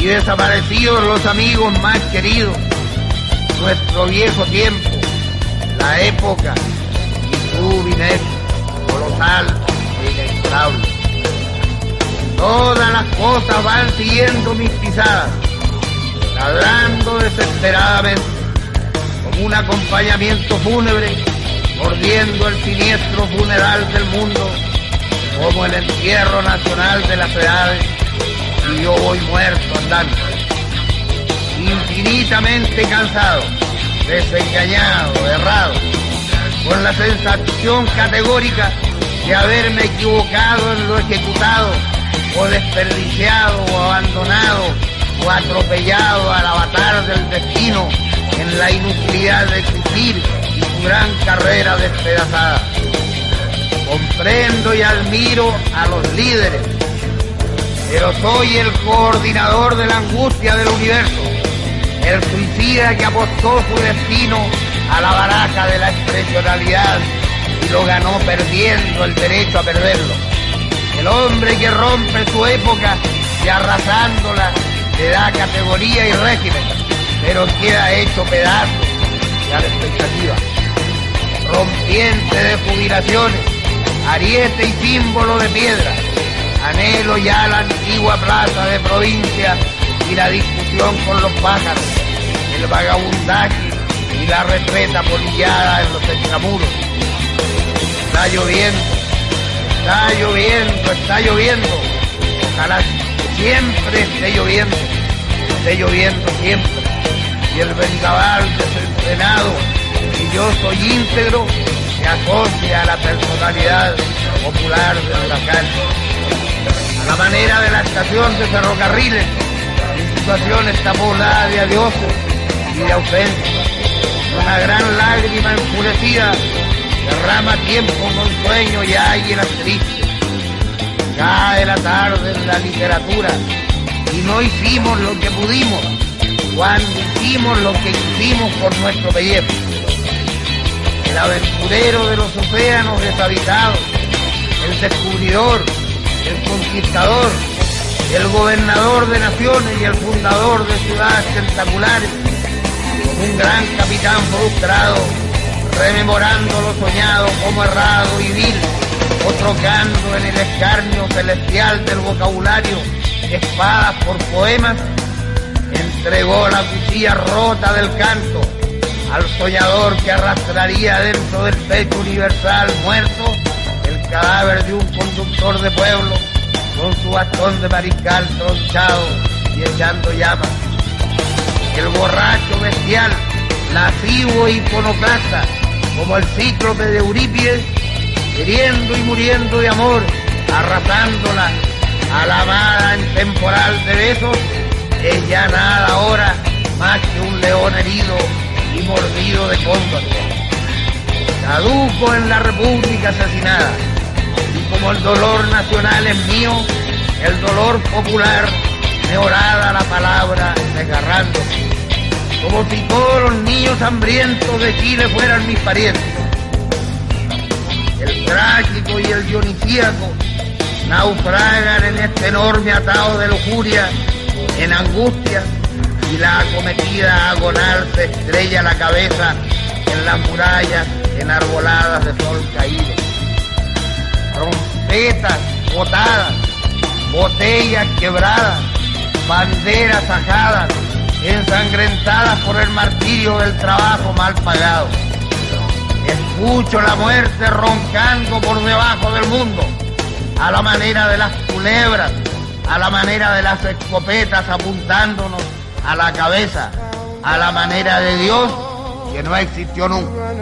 y desaparecidos los amigos más queridos. Nuestro viejo tiempo, la época y su vinés colosal e inexorable. Todas las cosas van siguiendo mis pisadas, ladrando desesperadamente, como un acompañamiento fúnebre, mordiendo el siniestro funeral del mundo, como el entierro nacional de las edades, y yo voy muerto andando, infinitamente cansado, desengañado, errado, con la sensación categórica de haberme equivocado en lo ejecutado, o desperdiciado, o abandonado, o atropellado al avatar del destino en la inutilidad de existir y su gran carrera despedazada. Comprendo y admiro a los líderes, pero soy el coordinador de la angustia del universo, el suicida que apostó su destino a la baraja de la expresionalidad y lo ganó perdiendo el derecho a perderlo. El hombre que rompe su época y arrasándola le da categoría y régimen, pero queda hecho pedazo y a la expectativa. Rompiente de jubilaciones, ariete y símbolo de piedra, anhelo ya la antigua plaza de provincia y la discusión con los pájaros, el vagabundaje y la retreta polillada en los extramuros. Está lloviendo, está lloviendo, está lloviendo. Ojalá siempre esté lloviendo, esté lloviendo siempre. Y el vendaval desenfrenado, y yo soy íntegro, se asocia a la personalidad popular del huracán. A la manera de la estación de ferrocarriles, mi situación está poblada de adioses y de ausencia. Una gran lágrima enfurecida derrama tiempo con sueño y águilas tristes. Cae la tarde en la literatura. Y no hicimos lo que pudimos. Cuando hicimos lo que hicimos por nuestro pellejo. El aventurero de los océanos deshabitados, el descubridor, el conquistador, el gobernador de naciones y el fundador de ciudades tentaculares, como un gran capitán frustrado, rememorando lo soñado como errado y vil, o trocando en el escarnio celestial del vocabulario espadas por poemas, entregó la cuchilla rota del canto al soñador que arrastraría dentro del pecho universal muerto el cadáver de un conductor de pueblo con su bastón de mariscal tronchado y echando llamas. El borracho bestial, lascivo iconoclasta, como el cíclope de Eurípides, queriendo y muriendo de amor, arrasándola a la amada en temporal de besos, es ya nada ahora más que un león herido y mordido de cóndor. Caduco en la república asesinada, y como el dolor nacional es mío, el dolor popular me orada la palabra desgarrándose como si todos los niños hambrientos de Chile fueran mis parientes. El trágico y el dionisíaco naufragan en este enorme atado de lujuria, en angustia, y la acometida agonal se estrella la cabeza en las murallas enarboladas de sol caído. Trompetas botadas, botellas quebradas, banderas ajadas, ensangrentadas por el martirio del trabajo mal pagado. Escucho la muerte roncando por debajo del mundo, a la manera de las culebras, a la manera de las escopetas apuntándonos a la cabeza, a la manera de Dios que no existió nunca.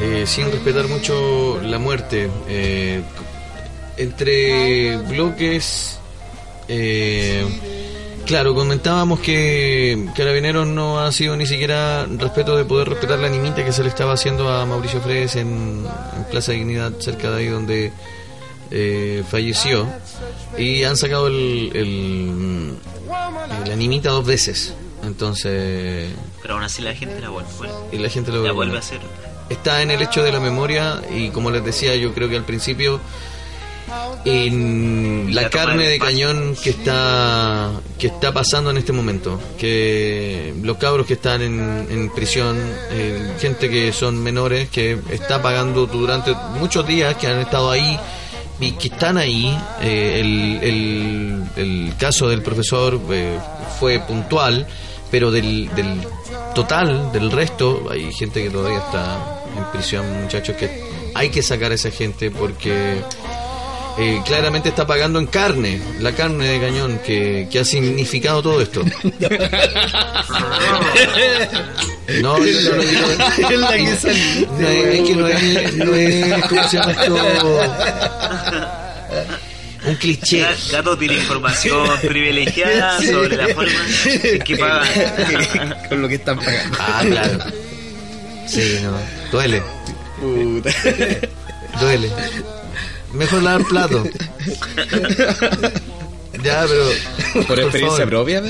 Eh, sin respetar mucho la muerte. eh, entre bloques, eh, claro, comentábamos que Carabineros no ha sido ni siquiera respeto de poder respetar la animita que se le estaba haciendo a Mauricio Fredes en, Plaza Dignidad, cerca de ahí donde eh, falleció. Y han sacado el, el, el animita dos veces. Entonces, Pero aún así la gente la vuelve, bueno, y la gente lo la vuelve a hacer. está en el hecho de la memoria y como les decía yo creo que al principio en la carne de cañón que está que está pasando en este momento que los cabros que están en, en prisión eh, gente que son menores que está pagando durante muchos días que han estado ahí y que están ahí eh, el, el, el caso del profesor eh, fue puntual pero del, del total del resto hay gente que todavía está en prisión muchachos que hay que sacar a esa gente porque eh, claramente está pagando en carne, la carne de cañón que, que ha significado todo esto. *laughs* No, no saliste, No, es, es que no es, no es, ¿cómo se llama esto? *laughs* Un cliché. Ga- Gato tiene información privilegiada sobre la forma en que pagan. *laughs* Con lo que están pagando. Ah, claro. Sí, no. Duele, Puta. duele. Mejor lavar plato. Ya, pero. Por experiencia favor, propia,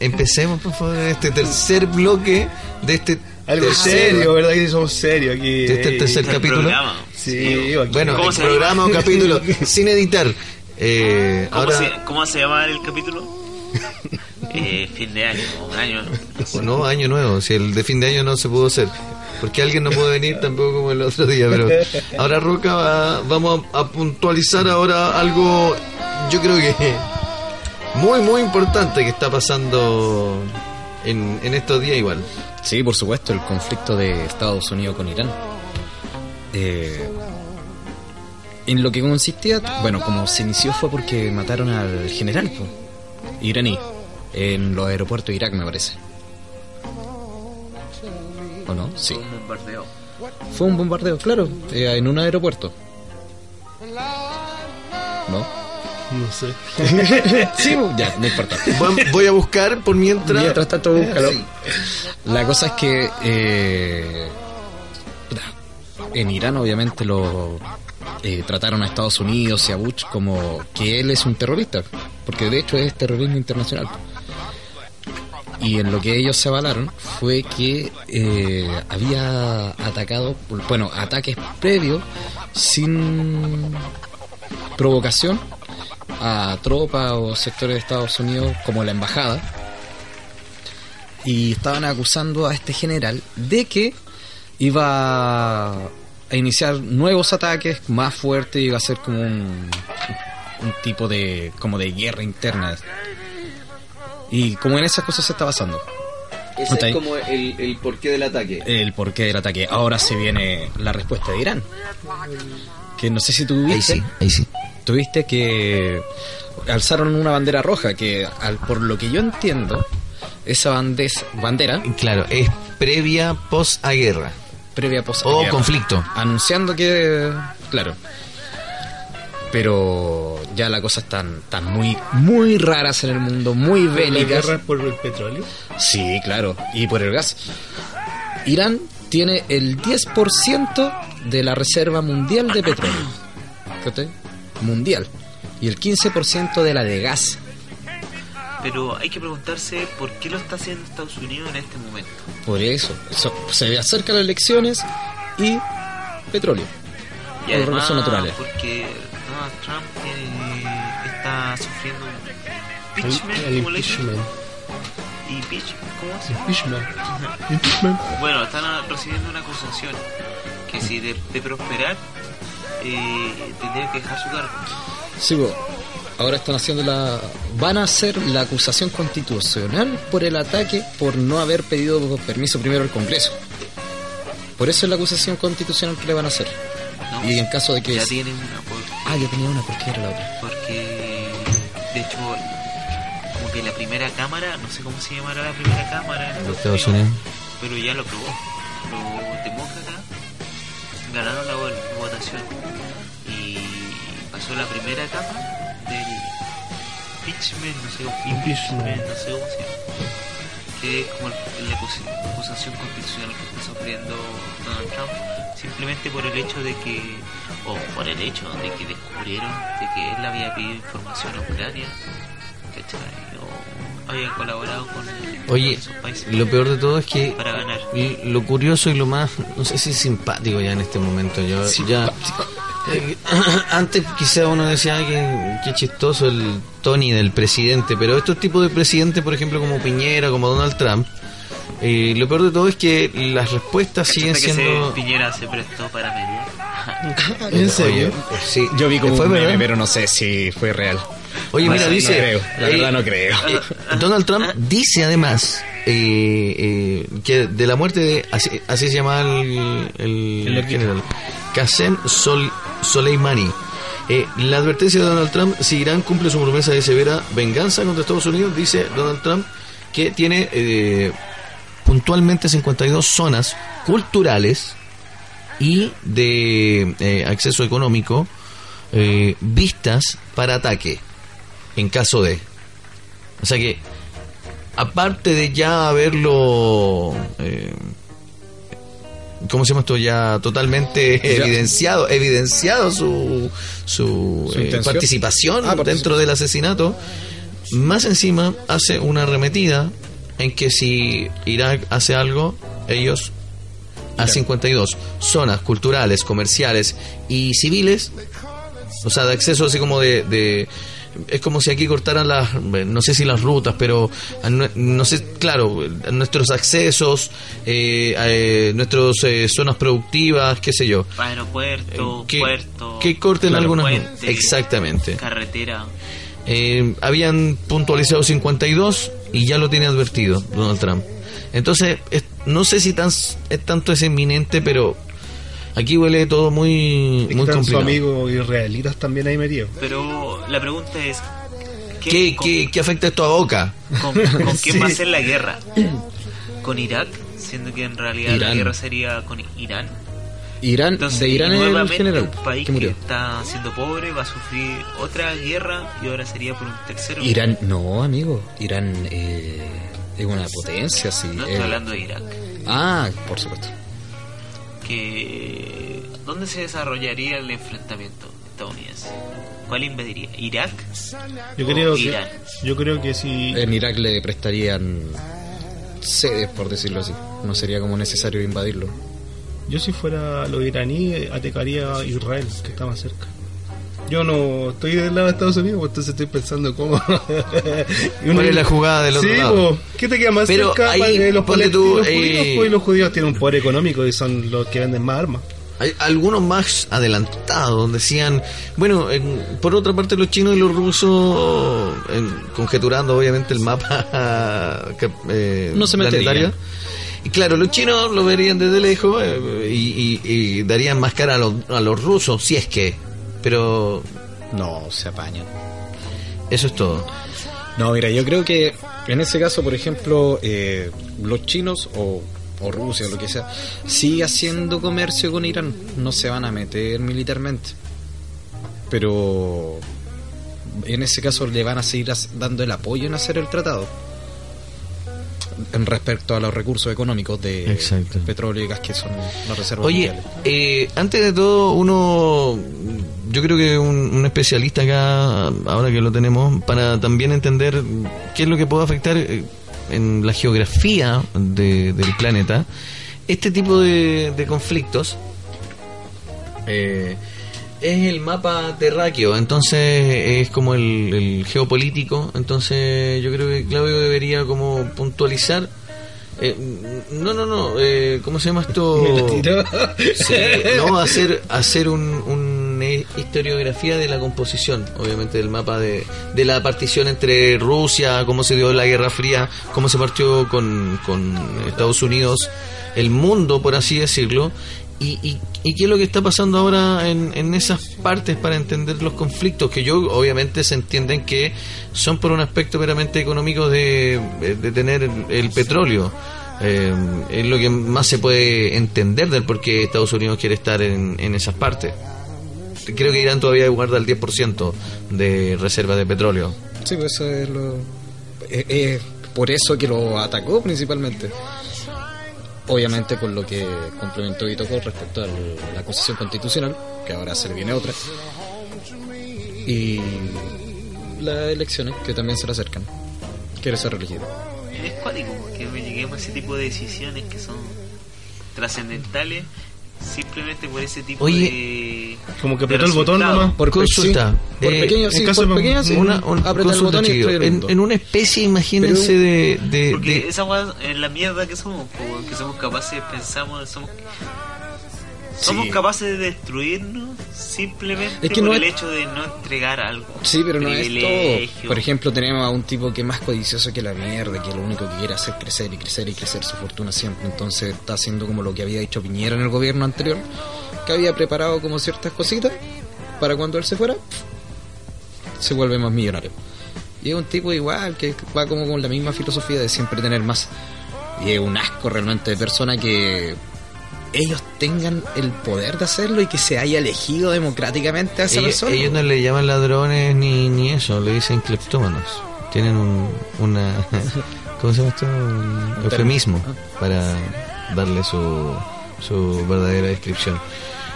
Empecemos, por favor, en este tercer bloque de este. Algo tercer- serio, ¿verdad? Que somos serios aquí. De este tercer El capítulo. programa. Sí. Bueno, ¿Cómo el se programa o capítulo *laughs* sin editar. Eh, ¿Cómo, ahora, se, ¿Cómo se llama el capítulo? *laughs* Eh, fin de año, un año. no, año nuevo. Si el de fin de año no se pudo hacer. Porque alguien no pudo venir tampoco como el otro día. Pero ahora, Roca, va- vamos a, a puntualizar ahora algo. Yo creo que muy, muy importante que está pasando en, en estos días, igual. Sí, por supuesto, el conflicto de Estados Unidos con Irán. Eh, en lo que consistía, bueno, como se inició fue porque mataron al general po, iraní en los aeropuertos de Irak, me parece. ¿O no? Sí. Un bombardeo. Fue un bombardeo, claro, eh, en un aeropuerto. ¿No? No sé. *laughs* Sí, ya, no importa. Voy, voy a buscar por mientras. Mientras tanto, búscalo. La cosa es que eh, en Irán, obviamente, lo eh, trataron a Estados Unidos y a Bush como que él es un terrorista, porque de hecho es terrorismo internacional. Y en lo que ellos se avalaron fue que eh, había atacado, bueno, ataques previos sin provocación a tropas o sectores de Estados Unidos como la embajada y estaban acusando a este general de que iba a iniciar nuevos ataques más fuertes y iba a ser como un, un tipo de como de guerra interna y como en esas cosas se está basando Ese es como el, el porqué del ataque. el porqué del ataque ahora se viene la respuesta de Irán que no sé si tú Ahí viste sí, ahí sí. tuviste que alzaron una bandera roja que al, por lo que yo entiendo esa bandes- bandera Claro, es previa post a guerra. Previa posa O conflicto. anunciando que claro. Pero ya la cosa están tan muy muy raras en el mundo muy ¿La bélicas. guerra por el petróleo? sí claro y por el gas. Irán tiene el 10% de la reserva mundial de petróleo. Mundial. Y el 15% de la de gas Pero hay que preguntarse por qué lo está haciendo Estados Unidos en este momento. Por eso, eso, se acercan las elecciones y petróleo. Y Por además, recursos naturales. porque Donald Trump tiene- está sufriendo un El, impeachment, el impeachment. Impeach- ¿Cómo se Impeachment. Impeachment. Bueno, están recibiendo una acusación que si de, de prosperar eh, tendría que dejar su cargo. Sí, bo, ahora están haciendo la. Van a hacer la acusación constitucional por el ataque por no haber pedido permiso primero al Congreso. Por eso es la acusación constitucional que le van a hacer. ¿no? Y en caso de que. ya tienen una por- Ah, yo tenía una, ¿por qué era la otra? porque de hecho como que la primera cámara, no sé cómo se llamará la primera cámara en Los Estados Unidos. pero ya lo aprobó. Los demócratas ganaron la vo- votación y pasó la primera etapa del impeachment, no sé, cómo- impeachment, no sé cómo se llama, que es como el- la acusación constitucional que está sufriendo Donald Trump, simplemente por el hecho de que, o por el hecho de que descubrieron de que él había pedido información a Ucrania, ¿cachai? O había colaborado con, con Oye, países lo peor de todo es que para ganar. lo curioso y lo más, no sé si simpático ya en este momento, yo ya *laughs* Eh, *clears throat* Antes quizá uno decía "Ay, qué, qué chistoso el Tony del presidente, pero estos tipos de presidentes, por ejemplo, como Piñera, como Donald Trump, eh, lo peor de todo es que las respuestas siguen ¿Cachaste que siendo... se, Piñera se prestó para mediar. *laughs* ¿En serio? Oye, sí, Yo vi como fue un meme, verdad. pero no sé si fue real. Oye, mira, No dice... creo, la eh, verdad no creo. eh, Donald Trump dice además eh, eh, que de la muerte de... Así, así se llama el, el general. Qasem Sol, Soleimani. Eh, la advertencia de Donald Trump, si Irán cumple su promesa de severa venganza contra Estados Unidos, dice Donald Trump que tiene eh, puntualmente 52 zonas culturales y de eh, acceso económico vistas para ataque en caso de. O sea que, aparte de ya haberlo, ¿cómo se llama esto? Ya totalmente Ya. evidenciado, evidenciado su, su, ¿Su eh, participación Ah, participación. dentro del asesinato. Más encima hace una arremetida en que si Irak hace algo, ellos a 52 zonas culturales, comerciales y civiles, o sea, de acceso así como de, de- es como si aquí cortaran las, no sé si las rutas, pero a nue- no sé, claro, nuestros accesos, eh, a, eh, nuestras eh, zonas productivas, qué sé yo. Aeropuerto, que, puerto. que corten algunas puente, exactamente Carretera. Eh, habían puntualizado 52 y ya lo tiene advertido Donald Trump entonces es- no sé si tan es tanto es inminente pero aquí huele todo muy Y muy complicado amigos israelitas también ahí metidos. Pero la pregunta es: ¿Qué, con, qué, qué afecta esto a Boca? con- con *laughs* quién Sí. va a ser la guerra? ¿Con Irak? Siendo que en realidad la guerra sería con Irán. Irán, Entonces, de Irán el general un país que está siendo pobre va a sufrir otra guerra y ahora sería por un tercero. Irán, no, amigo. Irán eh, es una potencia, sí. No Eh, estoy hablando de Irak. Ah, por supuesto. Que ¿dónde se desarrollaría el enfrentamiento estadounidense? ¿Cuál invadiría? ¿Irak? Yo creo o que, Irán? yo creo que si En Irak le prestarían sedes, por decirlo así. No sería como necesario invadirlo. yo si fuera los iraníes atacaría a Israel, que está más cerca. Yo no estoy del lado de Estados Unidos, pues entonces estoy pensando cómo. Uno- *laughs* ¿Cuál es la jugada del otro sí, lado? po, ¿qué te queda más Pero cerca? ahí, eh, los ponte tú, eh, judíos, pues, y los judíos tienen un poder económico y son los que venden más armas. Hay algunos más adelantados decían, bueno, en- por otra parte los chinos y los rusos, en- conjeturando obviamente el mapa *laughs* que- eh, No se planetario. Y claro, los chinos lo verían desde lejos eh, y, y- y darían más cara a los, a los rusos, si es que. Pero No, se apañan. eso es todo. No, mira, yo creo que en ese caso, por ejemplo, eh, los chinos o, o Rusia o lo que sea, sigue haciendo comercio con Irán. No se van a meter militarmente. Pero en ese caso le van a seguir dando el apoyo en hacer el tratado. En respecto a los recursos económicos de Exacto. petróleo y gas que son las reservas Oye, mundiales. eh, antes de todo, uno, yo creo que un, un especialista acá, ahora que lo tenemos, para también entender qué es lo que puede afectar eh, en la geografía de- del planeta, este tipo de, de conflictos eh, es el mapa terráqueo, entonces es como el, el geopolítico, entonces yo creo que Claudio debería como puntualizar. eh, no, no, no, eh, ¿cómo se llama esto? Sí, no, hacer, hacer un, un, historiografía de la composición, obviamente, del mapa de, de la partición entre Rusia, cómo se dio la Guerra Fría, cómo se partió con, con Estados Unidos, el mundo, por así decirlo, y, y, qué es lo que está pasando ahora en, en esas partes para entender los conflictos, que yo obviamente se entienden que son por un aspecto meramente económico de, de tener el, el petróleo. Eh, es lo que más se puede entender del por qué Estados Unidos quiere estar en, en esas partes. Creo que Irán todavía guarda el 10% de reservas de petróleo. Sí, pues eso es lo. Es, es por eso que lo atacó principalmente. Obviamente con lo que complementó y tocó respecto a la constitución constitucional, que ahora se le viene otra. Y las elecciones que también se le acercan. Quiere ser elegido. Es cuático porque lleguemos a ese tipo de decisiones que son trascendentales simplemente por ese tipo Oye. de. Como que apretó el botón nomás. Por Consulta. sí, por Eh, pequeño, en sí, caso por de- pequeño, sí, Una, un- el botón y en, una especie, imagínense, Pero- de, de, Porque de- esa en la mierda que somos, po, que somos capaces, pensamos, somos. Somos Sí. capaces de destruirnos simplemente Es que por no el es- hecho de no entregar algo. Sí, pero no es todo. Por ejemplo, tenemos a un tipo que es más codicioso que la mierda, que lo único que quiere hacer es crecer y crecer y crecer su fortuna siempre. Entonces está haciendo como lo que había hecho Piñera en el gobierno anterior, que había preparado como ciertas cositas para cuando él se fuera, se vuelve más millonario. Y es un tipo igual, que va como con la misma filosofía de siempre tener más. Y es un asco realmente de persona que ellos tengan el poder de hacerlo y que se haya elegido democráticamente a esa ellos, persona. ellos no le llaman ladrones ni, ni eso, le dicen cleptómanos. Tienen un, una. *laughs* ¿Cómo se llama esto? Un eufemismo para darle su, su verdadera descripción.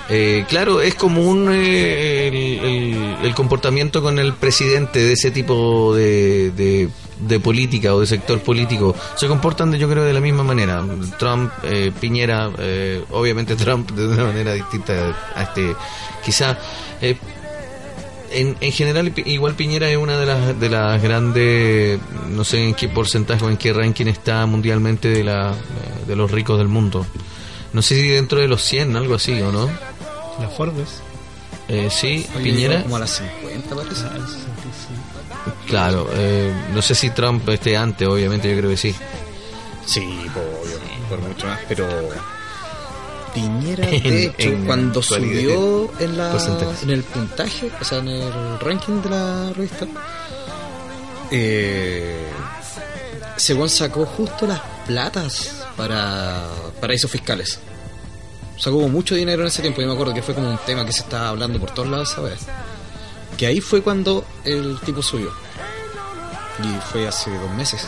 Eh, claro, es común eh, el, comportamiento con el presidente de ese tipo de, de, política o de sector político. Se comportan, de- yo creo, de la misma manera. Trump, eh, Piñera, eh, obviamente *laughs* Trump de una manera distinta a este. Quizá. eh, en, en general, igual Piñera es una de las, de las grandes, no sé en qué porcentaje o en qué ranking está mundialmente de, la, de los ricos del mundo. No sé si dentro de los 100, algo así, ¿o no? La Forbes. Eh, sí, Oye, Piñera. como a las 50 parece. Claro, eh, no sé si Trump esté antes, obviamente, yo creo que sí. Sí, obvio, por mucho más, pero Piñera, *laughs* En- de hecho, en cuando subió en, la, porcentaje. en el puntaje, o sea, en el ranking de la revista, eh, según sacó justo las platas para paraísos fiscales. Sacó mucho dinero en ese tiempo, yo me acuerdo que fue como un tema que se estaba hablando por todos lados esa vez. Que ahí fue cuando el tipo subió. Y fue hace dos meses.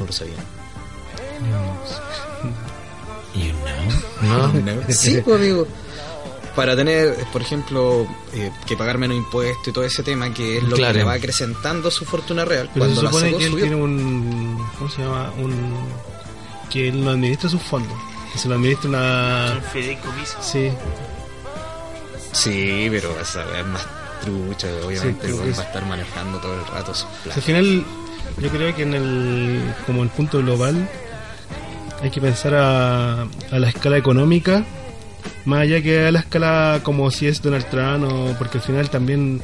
No lo sabía. *laughs* *laughs* ¿No? Sí, pues amigo. Para tener, por ejemplo, eh, que pagar menos impuestos y todo ese tema, que es lo Claro. que le va acrecentando su fortuna real. Pero se Cuando la supone sacó, que él subió. tiene un. ¿Cómo se llama? Un. Que él no administra sus fondos. Que se lo administra Un una. fideicomiso. Sí. Sí, pero esa es más trucha. Obviamente, Sí, va a es- estar manejando todo el rato sus O sea, planes. al final, yo creo que en el. Como el punto global, hay que pensar a, a la escala económica. Más allá que a la escala como si es Donald Trump, o, porque al final también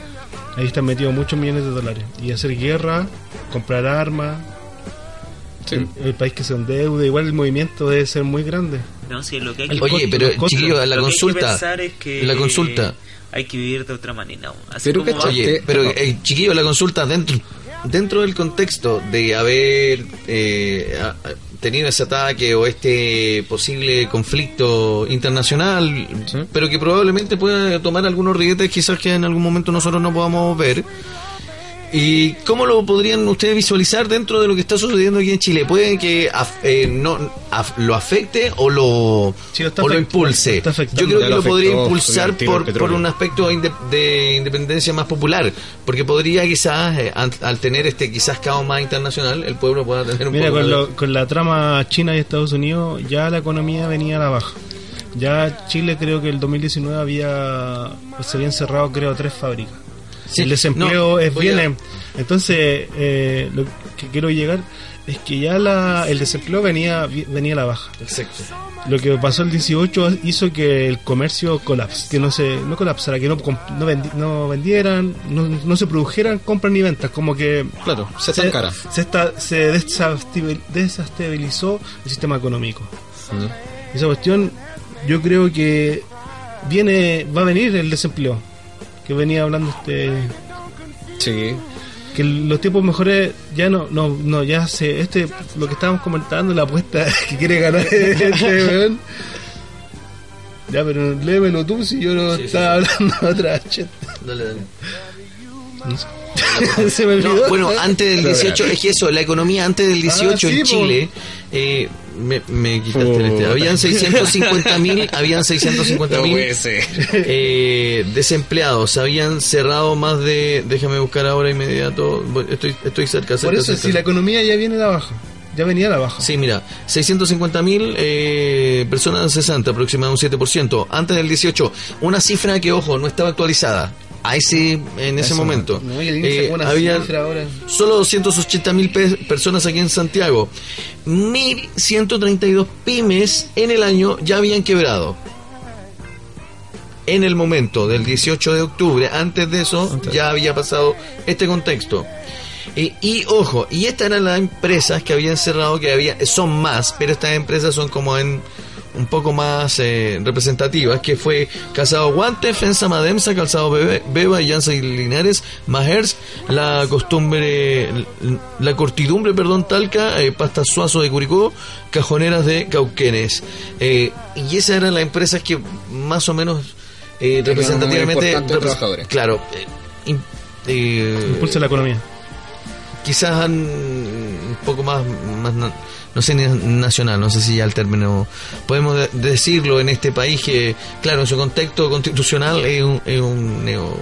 ahí están metidos muchos millones de dólares. Y hacer guerra, comprar armas, Sí. el, el país que se endeude, igual el movimiento debe ser muy grande. No, sí, lo que hay El que Oye, costo, pero chiquillo, la lo que hay que consulta. pensar es que La consulta. Hay que vivir de otra manera. Así Pero, como Oye, pero eh, chiquillo, la consulta dentro dentro del contexto de haber eh, tenido ese ataque o este posible conflicto internacional, Sí. pero que probablemente pueda tomar algunos ribetes quizás que en algún momento nosotros no podamos ver. ¿Y cómo lo podrían ustedes visualizar dentro de lo que está sucediendo aquí en Chile? ¿Puede que af- eh, no, af- lo afecte o lo, Sí, lo está o lo impulse? Yo creo que lo lo podría afectó, impulsar por, por un aspecto de independencia más popular, porque podría quizás, eh, al, al tener este quizás caos más internacional, el pueblo pueda tener un Mira, poco con, de- lo- con la trama China y Estados Unidos, ya la economía venía a la baja. Ya Chile creo que el 2019 había se habían cerrado creo tres fábricas. Sí, el desempleo no, es a- bien. Entonces, eh, lo que quiero llegar es que ya la, el desempleo venía venía a la baja. Exacto. Lo que pasó el 18 hizo que el comercio colapse, que no se no colapsara, que no, no, vendi- no vendieran, no, no se produjeran compras ni ventas, como que Claro, se estancara. se, está, se desastabil- desestabilizó el sistema económico. Mm. Esa cuestión, yo creo que viene, va a venir el desempleo, que venía hablando este, Sí. que los tiempos mejores ya no, no, no, ya se, este, lo que estábamos comentando, la apuesta *laughs* que quiere ganar *laughs* este weón. Ya, pero léemelo tú si yo no Sí, sí, estaba hablando *laughs* otra. Dale, dale. se me No, olvidó. bueno, antes del 18, es eso, la economía antes del 18 Ah, en po. Chile, eh, me, me quitaste el este. Habían 650 mil, habían 650 No mil eh, desempleados, habían cerrado más de, déjame buscar ahora inmediato, estoy, estoy cerca, cerca, Por eso, cerca. si la economía ya viene a la baja, ya venía a la baja. Sí, mira, 650 mil eh, personas de 60, aproximadamente un 7%. Antes del 18, una cifra que, ojo, no estaba actualizada. A ese, en ese Eso, momento. no, Eh, había solo 280 mil personas aquí en Santiago. 1.132 pymes en el año ya habían quebrado. En el momento del 18 de octubre, antes de eso, ya había pasado este contexto. Eh, y ojo, y estas eran las empresas que habían cerrado, que había, son más, pero estas empresas son como en un poco más eh, representativas, que fue Calzado Guante, Fensa Mademsa, Calzado Bebe- Beba, Llanza y Linares, Mahers, la costumbre, la cortidumbre, perdón, Talca, eh, Pastas Suazo de Curicó, Cajoneras de Cauquenes. Eh, y esas eran las empresas que más o menos eh, representativamente... importante de repre- trabajadores. Claro. eh, eh, Impulsa la economía. quizás han un poco más, no sé, nacional, no sé si ya el término podemos de- decirlo en este país que, claro, en su contexto constitucional es un, es un neo-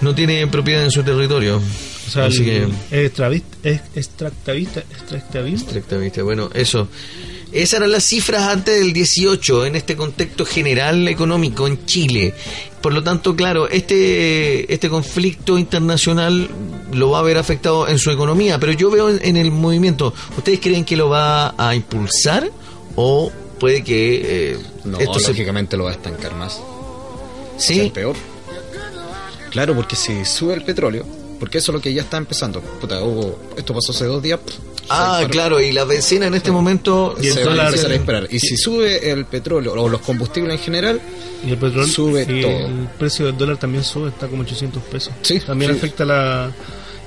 no tiene propiedad en su territorio. O sea, Así que, el- es extractivista, extractivismo. Exactamente, bueno, eso. Esas eran las cifras antes del 18 en este contexto general económico en Chile. Por lo tanto, claro, este, este conflicto internacional lo va a haber afectado en su economía, pero yo veo en, en el movimiento, ¿ustedes creen que lo va a impulsar o puede que eh, No, esto se... lógicamente lo va a estancar más. Sí, ser peor. Claro, porque si sube el petróleo, porque eso es lo que ya está empezando. Puta, hubo, esto pasó hace dos días. pff, ah, claro, y la bencina en este momento... Y el se van a dólar- empezar a disparar. Y si sube el petróleo o los combustibles en general, Y el petróleo Sube y todo. el precio del dólar también sube, está como 800 pesos. Sí, También sí. afecta la.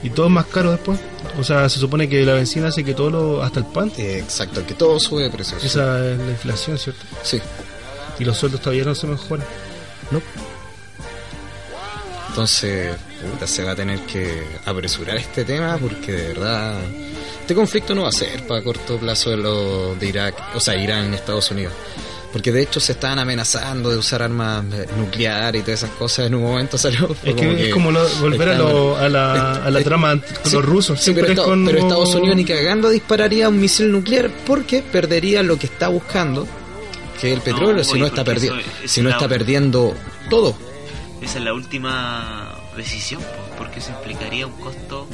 Y todo es más caro después. O sea, se supone que la benzina hace que todo lo. hasta el pan. exacto, que todo sube de precio. Esa es la inflación, ¿cierto? Sí. Y los sueldos todavía no se mejoran. No. Entonces, puta, se va a tener que apresurar este tema porque de verdad este conflicto no va a ser para corto plazo de lo de Irak, o sea, Irán en Estados Unidos. Porque de hecho se estaban amenazando de usar armas nucleares y todas esas cosas. En un momento salió. Es que es como lo- volver a, lo- a la, a la Es- trama con Sí, los rusos. Sí, pero, es Estados- con- pero Estados Unidos ni cagando dispararía un misil nuclear porque perdería lo que está buscando, que es el petróleo, si oye, no está eso es si no la- está perdiendo todo. Esa es la última decisión, po, porque eso implicaría un costo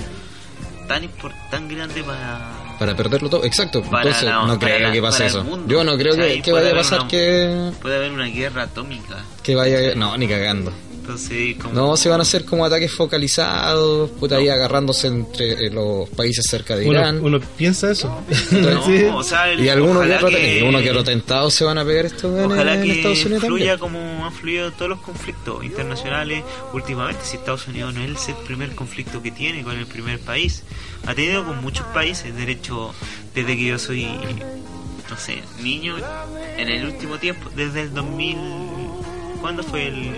tan tan grande para Para perderlo todo, exacto. Para Entonces la- no creo la- que pase eso. mundo. Yo no creo que, que vaya a pasar una- que, puede haber una guerra atómica. que vaya... No, ni cagando. Entonces, como No, se van a hacer como ataques focalizados, puta ahí agarrándose entre eh, los países cerca de Irán. uno piensa eso. No, *laughs* Sí. o sea, el- y algunos que, que- y uno que se van a pegar estos en, Ojalá en que Estados Unidos fluya también. como han fluido todos los conflictos internacionales últimamente. Si Estados Unidos no es el primer conflicto que tiene con el primer país, ha tenido con muchos países. De hecho, desde que yo soy, no sé, niño, en el último tiempo, desde el 2000. ¿Cuándo fue el,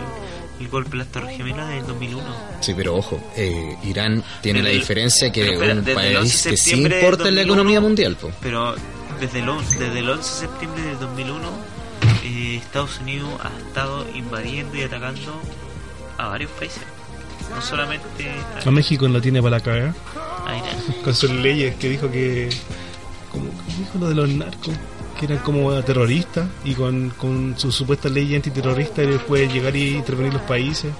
el golpe de las Torres Gemelas? Del 2001. Sí, pero ojo, eh, Irán tiene Desde la diferencia que pero un desde el 11 país que sí importa en la 2001, economía mundial. po. Pero desde el, desde el 11 de septiembre del 2001, eh, Estados Unidos ha estado invadiendo y atacando a varios países. No solamente A México no tiene para la cagar. a Irán. Con sus leyes que dijo que. Como ¿cómo dijo lo de los narcos. Que eran como terroristas. Y con, con sus supuestas leyes antiterroristas. Él puede llegar y intervenir los países.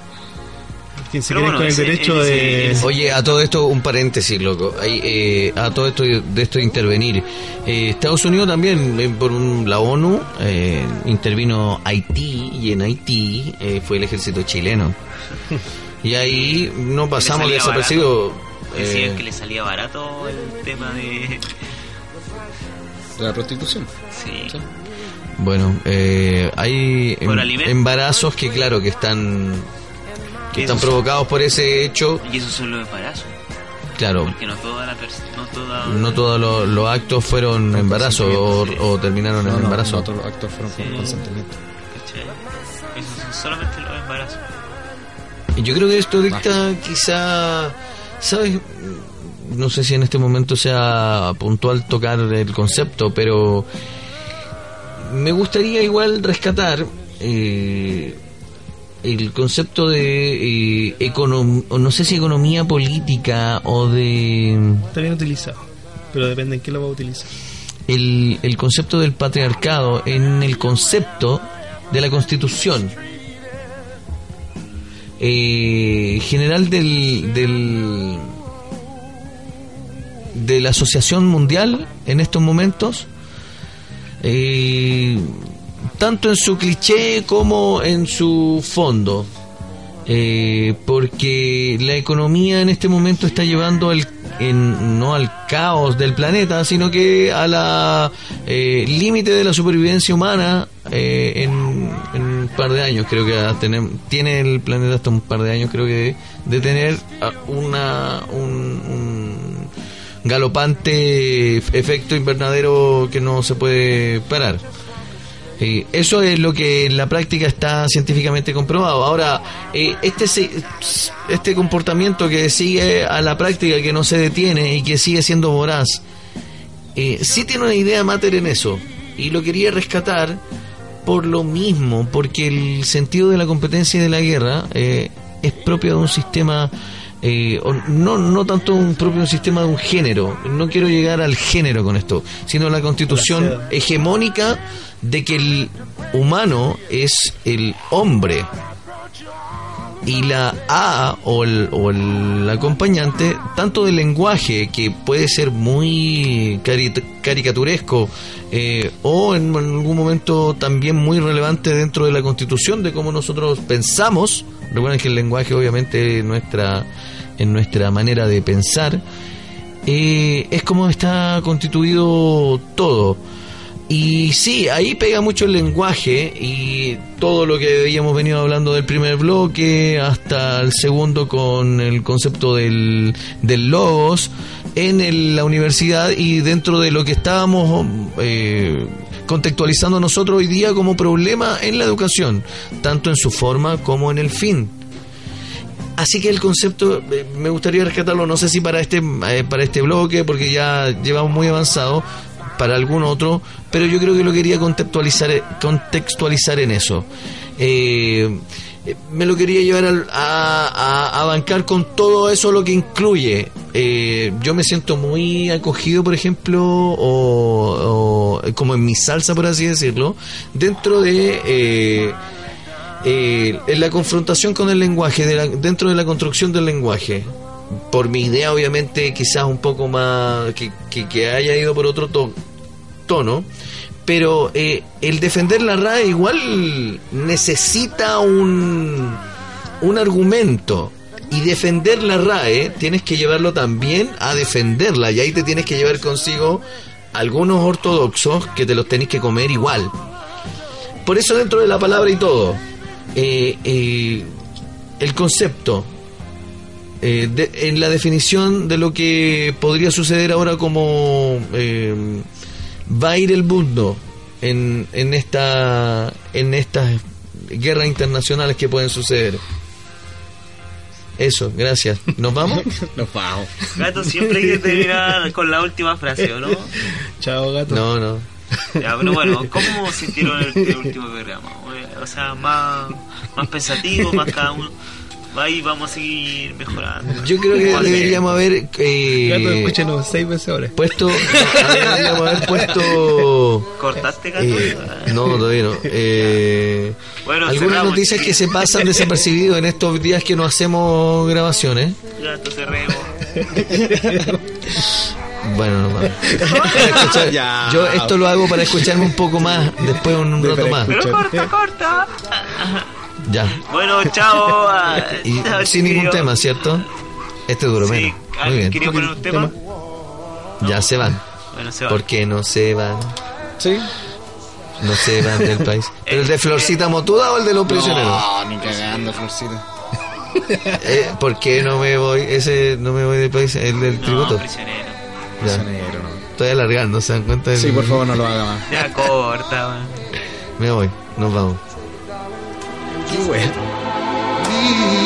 Quien se bueno, con el ese- derecho ese- de. ese- Oye, a todo esto un paréntesis, loco. Eh, a todo esto de esto de intervenir. Eh, Estados Unidos también, eh, por un- la ONU, eh, intervino Haití y en Haití eh, fue el ejército chileno. Y ahí no pasamos salía desapercibidos. Decían que le salía barato el tema de. De la prostitución. Sí. Sí. bueno, eh, hay Por em- embarazos que, claro, que están que están provocados por ese hecho. Y eso son los embarazos. Claro, Porque no toda la no toda. no todos los, los actos fueron embarazos o, o terminaron en No, embarazo. no, todos los actos fueron con Sí. consentimiento. Esos son solamente los embarazos. Y Yo creo que esto dicta quizá, ¿sabes? No sé si en este momento sea puntual tocar el concepto, pero me gustaría igual rescatar eh, el concepto de eh, econom- no sé si economía política o de Está bien utilizado. Pero depende en qué lo va a utilizar. el, el concepto del patriarcado en el concepto de la constitución eh, general del, del de la Asociación Mundial en estos momentos, eh, tanto en su cliché como en su fondo, eh, porque la economía en este momento está llevando el, en, no al caos del planeta, sino que a la eh, límite de la supervivencia humana eh, en, en un par de años, creo que tiene el planeta hasta un par de años, creo que de tener ah, una un, un galopante efecto invernadero que no se puede parar. Eh, eso es lo que en la práctica está científicamente comprobado. Ahora, eh, este, este comportamiento que sigue a la práctica, que no se detiene y que sigue siendo voraz, eh, sí tiene una idea mater en eso. Y lo quería rescatar por lo mismo, porque el sentido de la competencia y de la guerra eh, es propio de un sistema, eh, no, no tanto un propio sistema de un género, no quiero llegar al género con esto, sino la constitución Gracias. hegemónica de que el humano es el hombre y la A o el, o el acompañante, tanto del lenguaje que puede ser muy cari- caricaturesco eh, o en algún momento también muy relevante dentro de la constitución de cómo nosotros pensamos. Recuerden que el lenguaje obviamente es nuestra, en nuestra manera de pensar. eh, es como está constituido todo. Y sí, ahí pega mucho el lenguaje y todo lo que habíamos venido hablando del primer bloque hasta el segundo con el concepto del, del logos en el- la universidad y dentro de lo que estábamos eh, contextualizando nosotros hoy día como problema en la educación, tanto en su forma como en el fin. Así que el concepto eh, me gustaría rescatarlo, no sé si para este eh, para este bloque, porque ya llevamos muy avanzado, para algún otro, pero yo creo que lo quería contextualizar eh, contextualizar en eso. Eh, me lo quería llevar a, a- bancar con todo eso lo que incluye. Eh, yo me siento muy acogido, por ejemplo, o, o como en mi salsa, por así decirlo, dentro de... eh, eh, en la confrontación con el lenguaje, de la- dentro de la construcción del lenguaje, por mi idea obviamente quizás un poco más, que, que- haya ido por otro to- tono, pero eh, el defender la RAE igual necesita un, un argumento. Y defender la RAE tienes que llevarlo también a defenderla. Y ahí te tienes que llevar consigo algunos ortodoxos que te los tenés que comer igual. Por eso dentro de la palabra y todo, eh, eh, el concepto, eh, de- en la definición de lo que podría suceder ahora como eh, va a ir el mundo en, en esta en estas guerras internacionales que pueden suceder. Eso, gracias. ¿Nos vamos? *laughs* Nos vamos. Gato siempre hay que terminar con la última frase, ¿o no? *laughs* Chao, gato. No, no. Ya, pero bueno, *laughs* ¿cómo sintieron el, el último programa? O sea, más, más pensativo, más cada uno. Ahí vamos a seguir mejorando. Yo creo que deberíamos haber eh, Gato, escúchenos seis veces ahora. puesto deberíamos haber puesto ¿Cortaste, gato? eh, no todavía no eh, Bueno, algunas cerramos, noticias que se pasan desapercibidos en estos días que no hacemos grabaciones Gato, cerremos. bueno no escuchar- *laughs* Ya. yo esto lo hago para escucharme un poco más después un, rato más Pero corta, corta. Ya Bueno, chao. ah, *laughs* y chao, sin ningún tema cierto este duró Sí, menos muy ¿alguien bien quería poner un tema? ya se van Bueno, se va. ¿por qué no se van? ¿Sí? no se van del *laughs* país ¿pero el de Florcita Motuda o el de los prisioneros? No, ni cagando, Florcita. *laughs* Eh, ¿Por qué no me voy? Ese no me voy del país, el del tributo. No, prisionero. Ya. Prisionero, no. Estoy alargando, ¿se dan cuenta? Sí, por favor, no lo haga más. Ya corta, man. Me voy, nos vamos. Qué bueno. Leave